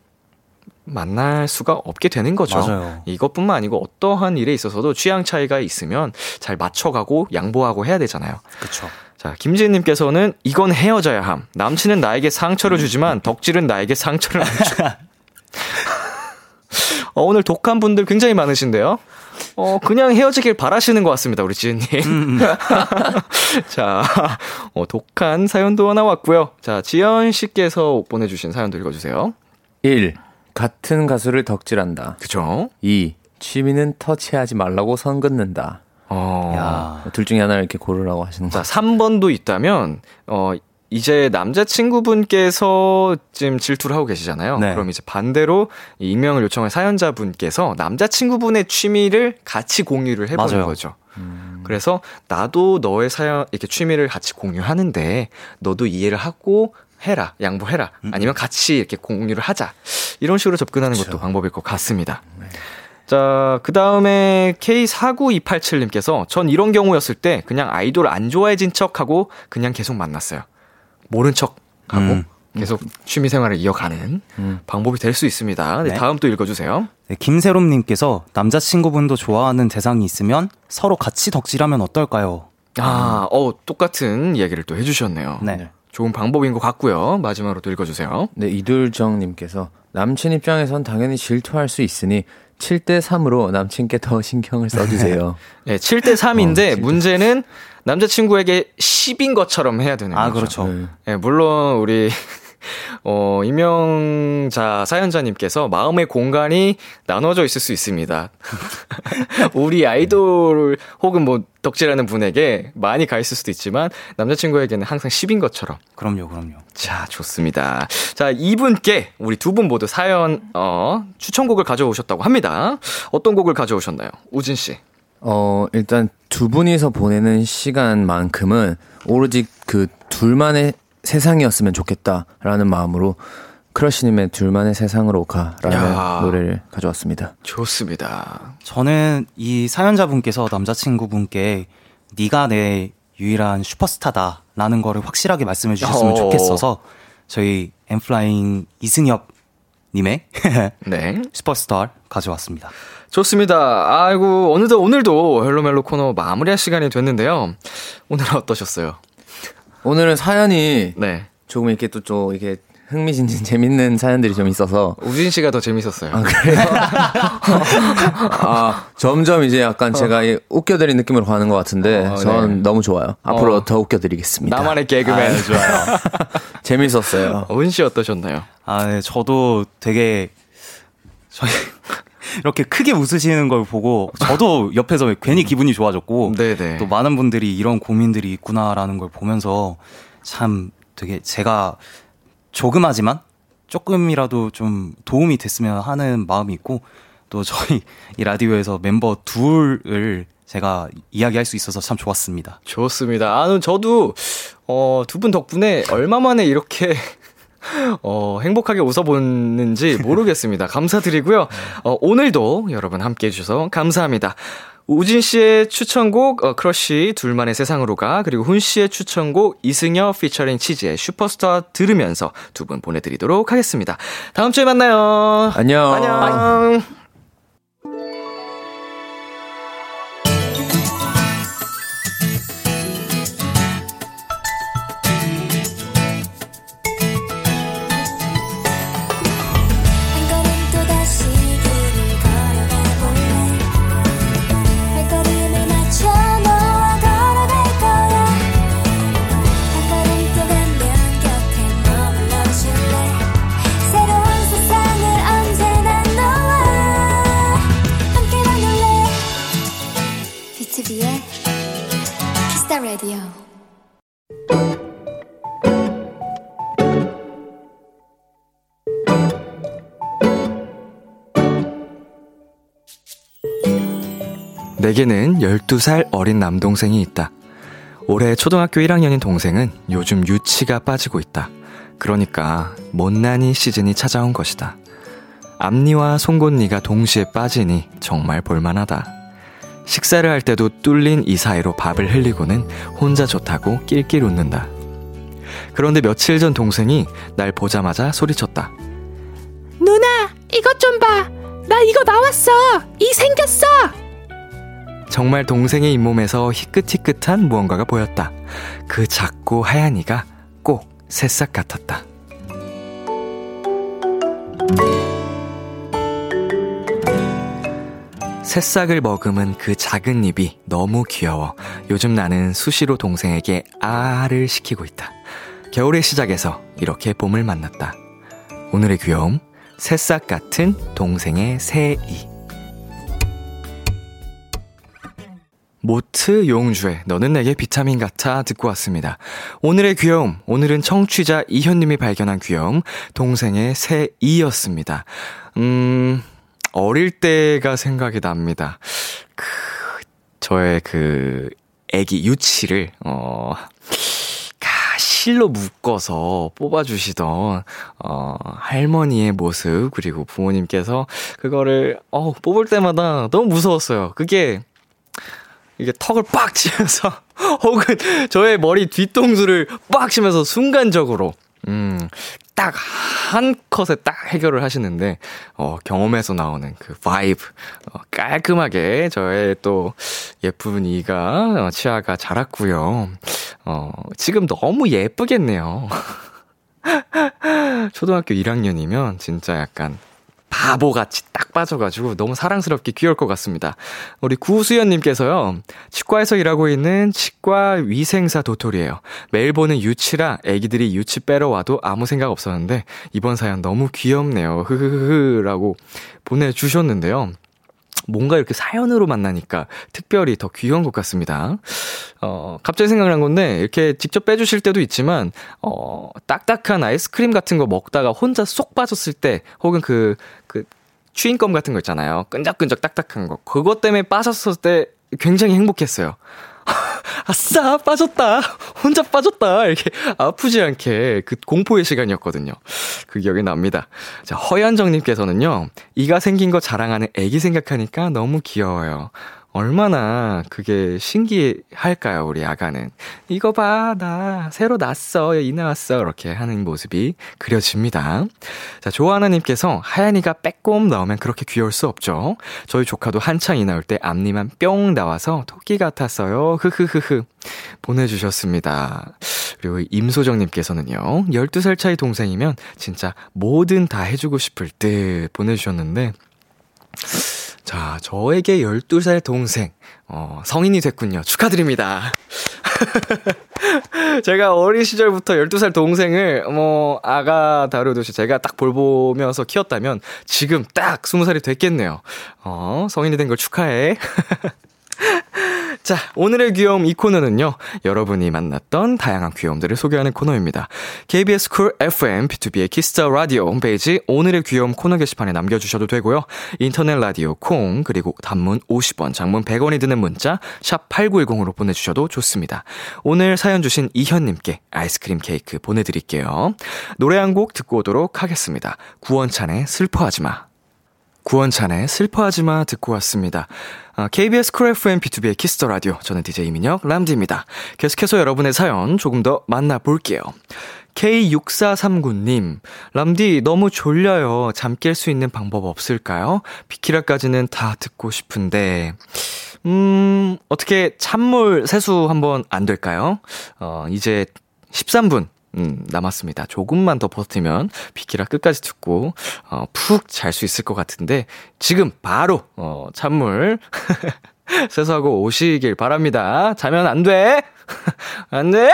만날 수가 없게 되는 거죠. 맞아요. 이것뿐만 아니고 어떠한 일에 있어서도 취향 차이가 있으면 잘 맞춰가고 양보하고 해야 되잖아요. 그렇죠. 자, 김지은님께서는 이건 헤어져야 함. 남친은 나에게 상처를 주지만 덕질은 나에게 상처를 안 줘. 어, 오늘 독한 분들 굉장히 많으신데요. 어, 그냥 헤어지길 바라시는 것 같습니다, 우리 지은님. 자, 어, 독한 사연도 하나 왔고요. 자, 지연 씨께서 보내주신 사연도 읽어주세요. 1. 같은 가수를 덕질한다. 그죠? 2. 취미는 터치하지 말라고 선 긋는다. 어. 야. 둘 중에 하나를 이렇게 고르라고 하시는 자, 거. 3번도 있다면, 어, 이제 남자친구분께서 지금 질투를 하고 계시잖아요. 네. 그럼 이제 반대로 이 익명을 요청한 사연자분께서 남자친구분의 취미를 같이 공유를 해보는 맞아요. 거죠. 그래서 나도 너의 사연, 이렇게 취미를 같이 공유하는데 너도 이해를 하고 해라, 양보해라. 아니면 같이 이렇게 공유를 하자. 이런 식으로 접근하는 것도 방법일 것 같습니다. 자, 그 다음에 K49287님께서 전 이런 경우였을 때 그냥 아이돌 안 좋아해진 척 하고 그냥 계속 만났어요. 모른 척 하고 음. 계속 취미 생활을 이어가는 방법이 될 수 있습니다. 네, 네. 다음 또 읽어주세요. 네, 김세롬님께서 남자친구분도 좋아하는 대상이 있으면 서로 같이 덕질하면 어떨까요? 아, 어, 똑같은 이야기를 또 해주셨네요. 네. 좋은 방법인 것 같고요. 마지막으로 또 읽어주세요. 네, 이둘정님께서 남친 입장에선 당연히 질투할 수 있으니 7대 3으로 남친께 더 신경을 써주세요. 네, 7대 3인데 어, 7대 문제는 남자친구에게 10인 것처럼 해야 되는 아, 거죠. 그렇죠. 네. 네, 물론 우리 어, 임명자 사연자님께서 마음의 공간이 나눠져 있을 수 있습니다. 우리 아이돌 혹은 뭐 덕질하는 분에게 많이 가 있을 수도 있지만 남자친구에게는 항상 10인 것처럼. 그럼요, 그럼요. 자, 좋습니다. 자, 이분께 우리 두 분 모두 사연 어, 추천곡을 가져오셨다고 합니다. 어떤 곡을 가져오셨나요? 우진 씨. 어, 일단 두 분이서 보내는 시간만큼은 오로지 그 둘만의 세상이었으면 좋겠다라는 마음으로 크러쉬님의 둘만의 세상으로 가라는 야. 노래를 가져왔습니다. 좋습니다. 저는 이 사연자분께서 남자친구분께 네가 내 유일한 슈퍼스타다라는 거를 확실하게 말씀해 주셨으면 어. 좋겠어서 저희 엔플라잉 이승협 님의 네. 슈퍼스타 가져왔습니다. 좋습니다. 아이고, 어느덧 오늘도 Hello Mellow 코너 마무리할 시간이 됐는데요. 오늘 어떠셨어요? 오늘은 사연이 네. 조금 이렇게 또 좀 이렇게 흥미진진 재밌는 사연들이 좀 있어서 우진 씨가 더 재밌었어요. 아, 그래요? 아, 점점 이제 약간 제가 이 웃겨드린 느낌으로 가는 것 같은데, 어, 전 네. 너무 좋아요. 앞으로 어. 더 웃겨드리겠습니다. 나만의 개그맨. 좋아요. 재밌었어요. 우진 씨 어떠셨나요? 아, 네, 저도 되게 저희 이렇게 크게 웃으시는 걸 보고 저도 옆에서 괜히 기분이 좋아졌고 네네. 또 많은 분들이 이런 고민들이 있구나라는 걸 보면서 참 되게 제가 조금하지만 조금이라도 좀 도움이 됐으면 하는 마음이 있고 또 저희 이 라디오에서 멤버들을 제가 이야기할 수 있어서 참 좋았습니다. 좋습니다. 아, 저도, 어, 두 분 덕분에 얼마 만에 이렇게, 어, 행복하게 웃어보는지 모르겠습니다. 감사드리고요. 어, 오늘도 여러분 함께 해주셔서 감사합니다. 우진 씨의 추천곡, 어, 크러쉬 둘만의 세상으로 가, 그리고 훈 씨의 추천곡, 이승협 피처링 치즈의 슈퍼스타 들으면서 두 분 보내드리도록 하겠습니다. 다음 주에 만나요. 안녕. 안녕. 라디오 내게는 12살 어린 남동생이 있다. 올해 초등학교 1학년인 동생은 요즘 유치가 빠지고 있다. 그러니까 못난이 시즌이 찾아온 것이다. 앞니와 송곳니가 동시에 빠지니 정말 볼만하다. 식사를 할 때도 뚫린 이 사이로 밥을 흘리고는 혼자 좋다고 낄낄 웃는다. 그런데 며칠 전 동생이 날 보자마자 소리쳤다. 누나, 이것 좀 봐. 나 이거 나왔어. 이 생겼어. 정말 동생의 잇몸에서 희끗희끗한 무언가가 보였다. 그 작고 하얀 이가 꼭 새싹 같았다. 새싹을 머금은 그 작은 입이 너무 귀여워 요즘 나는 수시로 동생에게 아를 시키고 있다. 겨울의 시작에서 이렇게 봄을 만났다. 오늘의 귀여움, 새싹 같은 동생의 새이. 모트 용주의 너는 내게 비타민 같아 듣고 왔습니다. 오늘의 귀여움, 오늘은 청취자 이현님이 발견한 귀여움, 동생의 새이였습니다. 음, 어릴 때가 생각이 납니다. 그, 저의 그, 애기 유치를, 어, 가, 실로 묶어서 뽑아주시던, 어, 할머니의 모습, 그리고 부모님께서 그거를, 어, 뽑을 때마다 너무 무서웠어요. 그게, 이게 턱을 빡 치면서 혹은 저의 머리 뒤통수를 빡 치면서 순간적으로 음, 딱 한 컷에 딱 해결을 하시는데 어, 경험에서 나오는 그 vibe 어, 깔끔하게 저의 또 예쁜 이가 어, 치아가 자랐고요. 어, 지금 너무 예쁘겠네요. 초등학교 1학년이면 진짜 약간 바보같이 딱 빠져가지고 너무 사랑스럽게 귀여울 것 같습니다. 우리 구수연님께서요, 치과에서 일하고 있는 치과 위생사 도토리예요. 매일 보는 유치라 애기들이 유치 빼러 와도 아무 생각 없었는데, 이번 사연 너무 귀엽네요. 흐흐흐흐라고 보내주셨는데요. 뭔가 이렇게 사연으로 만나니까 특별히 더 귀여운 것 같습니다. 어, 갑자기 생각난 건데, 이렇게 직접 빼주실 때도 있지만, 어, 딱딱한 아이스크림 같은 거 먹다가 혼자 쏙 빠졌을 때, 혹은 그, 그, 추인껌 같은 거 있잖아요. 끈적끈적 딱딱한 거. 그것 때문에 빠졌을 때 굉장히 행복했어요. 아싸, 빠졌다. 혼자 빠졌다. 이렇게 아프지 않게 그 공포의 시간이었거든요. 그 기억이 납니다. 자, 허연정님께서는요, 이가 생긴 거 자랑하는 애기 생각하니까 너무 귀여워요. 얼마나 그게 신기할까요, 우리 아가는. 이거 봐, 나 새로 났어, 이 나왔어. 이렇게 하는 모습이 그려집니다. 자, 조하나님께서 하얀이가 빼꼼 나오면 그렇게 귀여울 수 없죠. 저희 조카도 한창 이 나올 때 앞니만 뿅 나와서 토끼 같았어요. 흐흐흐흐. 보내주셨습니다. 그리고 임소정님께서는요, 12살 차이 동생이면 진짜 뭐든 다 해주고 싶을 듯 보내주셨는데, 자, 저에게 12살 동생, 어, 성인이 됐군요. 축하드립니다. 제가 어린 시절부터 12살 동생을, 뭐, 아가 다루듯이 제가 딱 볼보면서 키웠다면, 지금 딱 20살이 됐겠네요. 어, 성인이 된 걸 축하해. 자, 오늘의 귀여움 이 코너는요, 여러분이 만났던 다양한 귀여움들을 소개하는 코너입니다. KBS 쿨 FM, B2B의 키스터 라디오 홈페이지 오늘의 귀여움 코너 게시판에 남겨주셔도 되고요. 인터넷 라디오 콩, 그리고 단문 50원, 장문 100원이 드는 문자, 샵 8910으로 보내주셔도 좋습니다. 오늘 사연 주신 이현님께 아이스크림 케이크 보내드릴게요. 노래 한 곡 듣고 오도록 하겠습니다. 구원찬의 슬퍼하지 마. 구원찬의 슬퍼하지 마 듣고 왔습니다. 아, KBS 쿨 FM B2B의 키스터 라디오. 저는 DJ 이민혁 람디입니다. 계속해서 여러분의 사연 조금 더 만나볼게요. K6439님, 람디 너무 졸려요. 잠 깰 수 있는 방법 없을까요? 비키라까지는 다 듣고 싶은데, 음, 어떻게 찬물 세수 한번 안 될까요? 어, 이제 13분 음, 남았습니다. 조금만 더 버티면 비키라 끝까지 듣고 어, 푹 잘 수 있을 것 같은데 지금 바로 어, 찬물 세수하고 오시길 바랍니다. 자면 안 돼. 안 돼.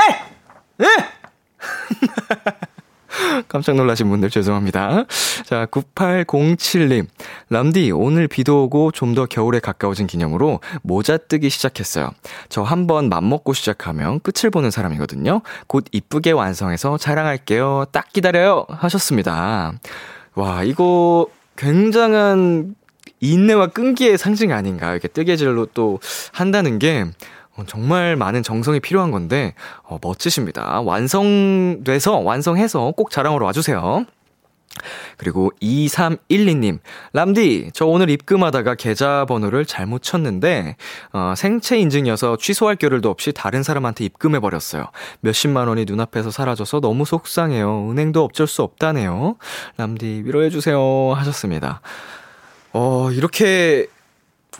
네! 깜짝 놀라신 분들 죄송합니다. 자, 9807님. 람디, 오늘 비도 오고 좀 더 겨울에 가까워진 기념으로 모자 뜨기 시작했어요. 저 한 번 맘먹고 시작하면 끝을 보는 사람이거든요. 곧 이쁘게 완성해서 자랑할게요. 딱 기다려요. 하셨습니다. 와, 이거 굉장한 인내와 끈기의 상징 아닌가. 이렇게 뜨개질로 또 한다는 게 어, 정말 많은 정성이 필요한 건데, 어, 멋지십니다. 완성돼서, 완성해서 꼭 자랑으로 와주세요. 그리고 2312님, 람디, 저 오늘 입금하다가 계좌번호를 잘못 쳤는데, 어, 생체 인증이어서 취소할 겨를도 없이 다른 사람한테 입금해버렸어요. 몇십만 원이 눈앞에서 사라져서 너무 속상해요. 은행도 어쩔 수 없다네요. 람디, 위로해주세요. 하셨습니다. 어, 이렇게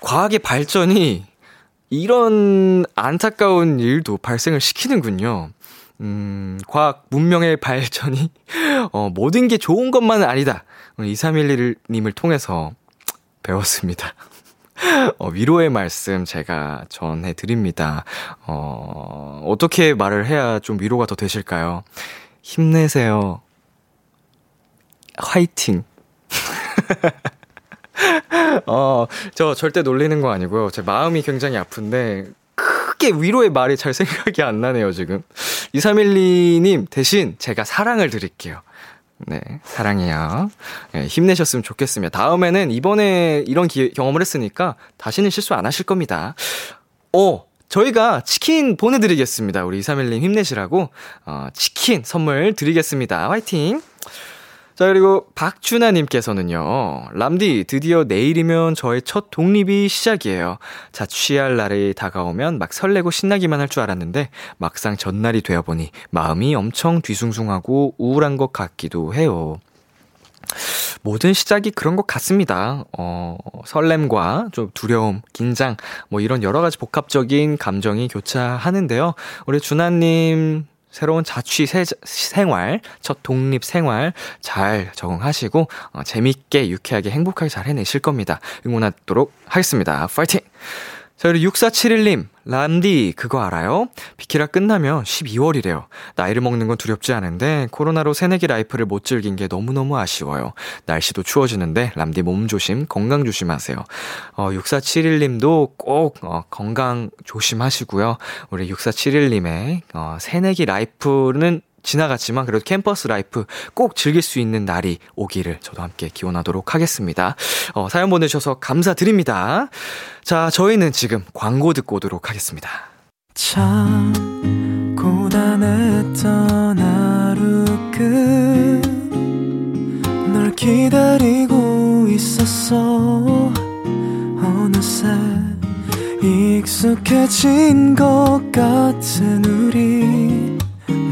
과학의 발전이 이런 안타까운 일도 발생을 시키는군요. 음, 과학 문명의 발전이, 어, 모든 게 좋은 것만은 아니다. 2311님을 통해서 배웠습니다. 어, 위로의 말씀 제가 전해드립니다. 어, 어떻게 말을 해야 좀 위로가 더 되실까요? 힘내세요. 화이팅. 어, 저 절대 놀리는 거 아니고요. 제 마음이 굉장히 아픈데, 크게 위로의 말이 잘 생각이 안 나네요, 지금. 2312님 대신 제가 사랑을 드릴게요. 네, 사랑해요. 네, 힘내셨으면 좋겠습니다. 다음에는 이번에 이런 기, 경험을 했으니까 다시는 실수 안 하실 겁니다. 어, 저희가 치킨 보내드리겠습니다. 우리 2312님 힘내시라고, 어, 치킨 선물 드리겠습니다. 화이팅! 자, 그리고 박준하님께서는요, 람디, 드디어 내일이면 저의 첫 독립이 시작이에요. 자취할 날이 다가오면 막 설레고 신나기만 할 줄 알았는데, 막상 전날이 되어보니 마음이 엄청 뒤숭숭하고 우울한 것 같기도 해요. 모든 시작이 그런 것 같습니다. 어, 설렘과 좀 두려움, 긴장, 뭐 이런 여러 가지 복합적인 감정이 교차하는데요. 우리 준하님, 새로운 자취 세, 생활, 첫 독립 생활 잘 적응하시고 어, 재밌게 유쾌하게 행복하게 잘 해내실 겁니다. 응원하도록 하겠습니다. 파이팅! 자, 그리고 6471님, 람디, 그거 알아요? 비키라 끝나면 12월이래요. 나이를 먹는 건 두렵지 않은데, 코로나로 새내기 life를 못 즐긴 게 너무너무 아쉬워요. 날씨도 추워지는데, 람디 몸 조심, 건강 조심하세요. 어, 6471님도 꼭, 어, 건강 조심하시고요. 우리 6471님의, 어, 새내기 life는 지나갔지만 그래도 캠퍼스 life 꼭 즐길 수 있는 날이 오기를 저도 함께 기원하도록 하겠습니다. 어, 사연 보내주셔서 감사드립니다. 자, 저희는 지금 광고 듣고 오도록 하겠습니다. 참 고단했던 하루 끝널 기다리고 있었어 어느새 익숙해진 것 같은 우리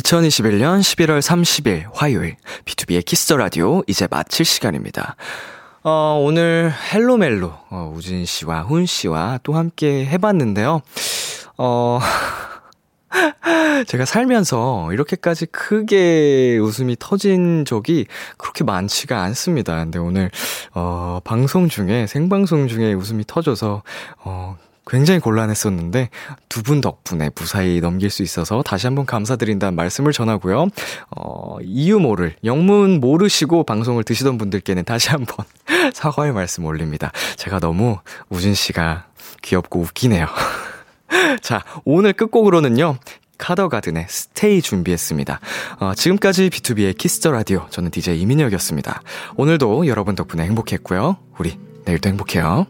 2021년 11월 30일 화요일 B2B의 키스터 라디오 이제 마칠 시간입니다. 어, 오늘 Hello Mellow 어, 우진 씨와 훈 씨와 또 함께 해봤는데요. 어, 제가 살면서 이렇게까지 크게 웃음이 터진 적이 그렇게 많지가 않습니다. 근데 오늘, 어, 방송 중에, 생방송 중에 웃음이 터져서, 어, 굉장히 곤란했었는데 두 분 덕분에 무사히 넘길 수 있어서 다시 한번 감사드린다는 말씀을 전하고요. 어, 이유 모를 영문 모르시고 방송을 들으시던 분들께는 다시 한번 사과의 말씀 올립니다. 제가 너무 우진 씨가 귀엽고 웃기네요. 자, 오늘 끝곡으로는요. 카더가든의 Stay 준비했습니다. 어, 지금까지 B2B의 키스터 라디오 저는 DJ 이민혁이었습니다. 오늘도 여러분 덕분에 행복했고요. 우리 내일도 행복해요.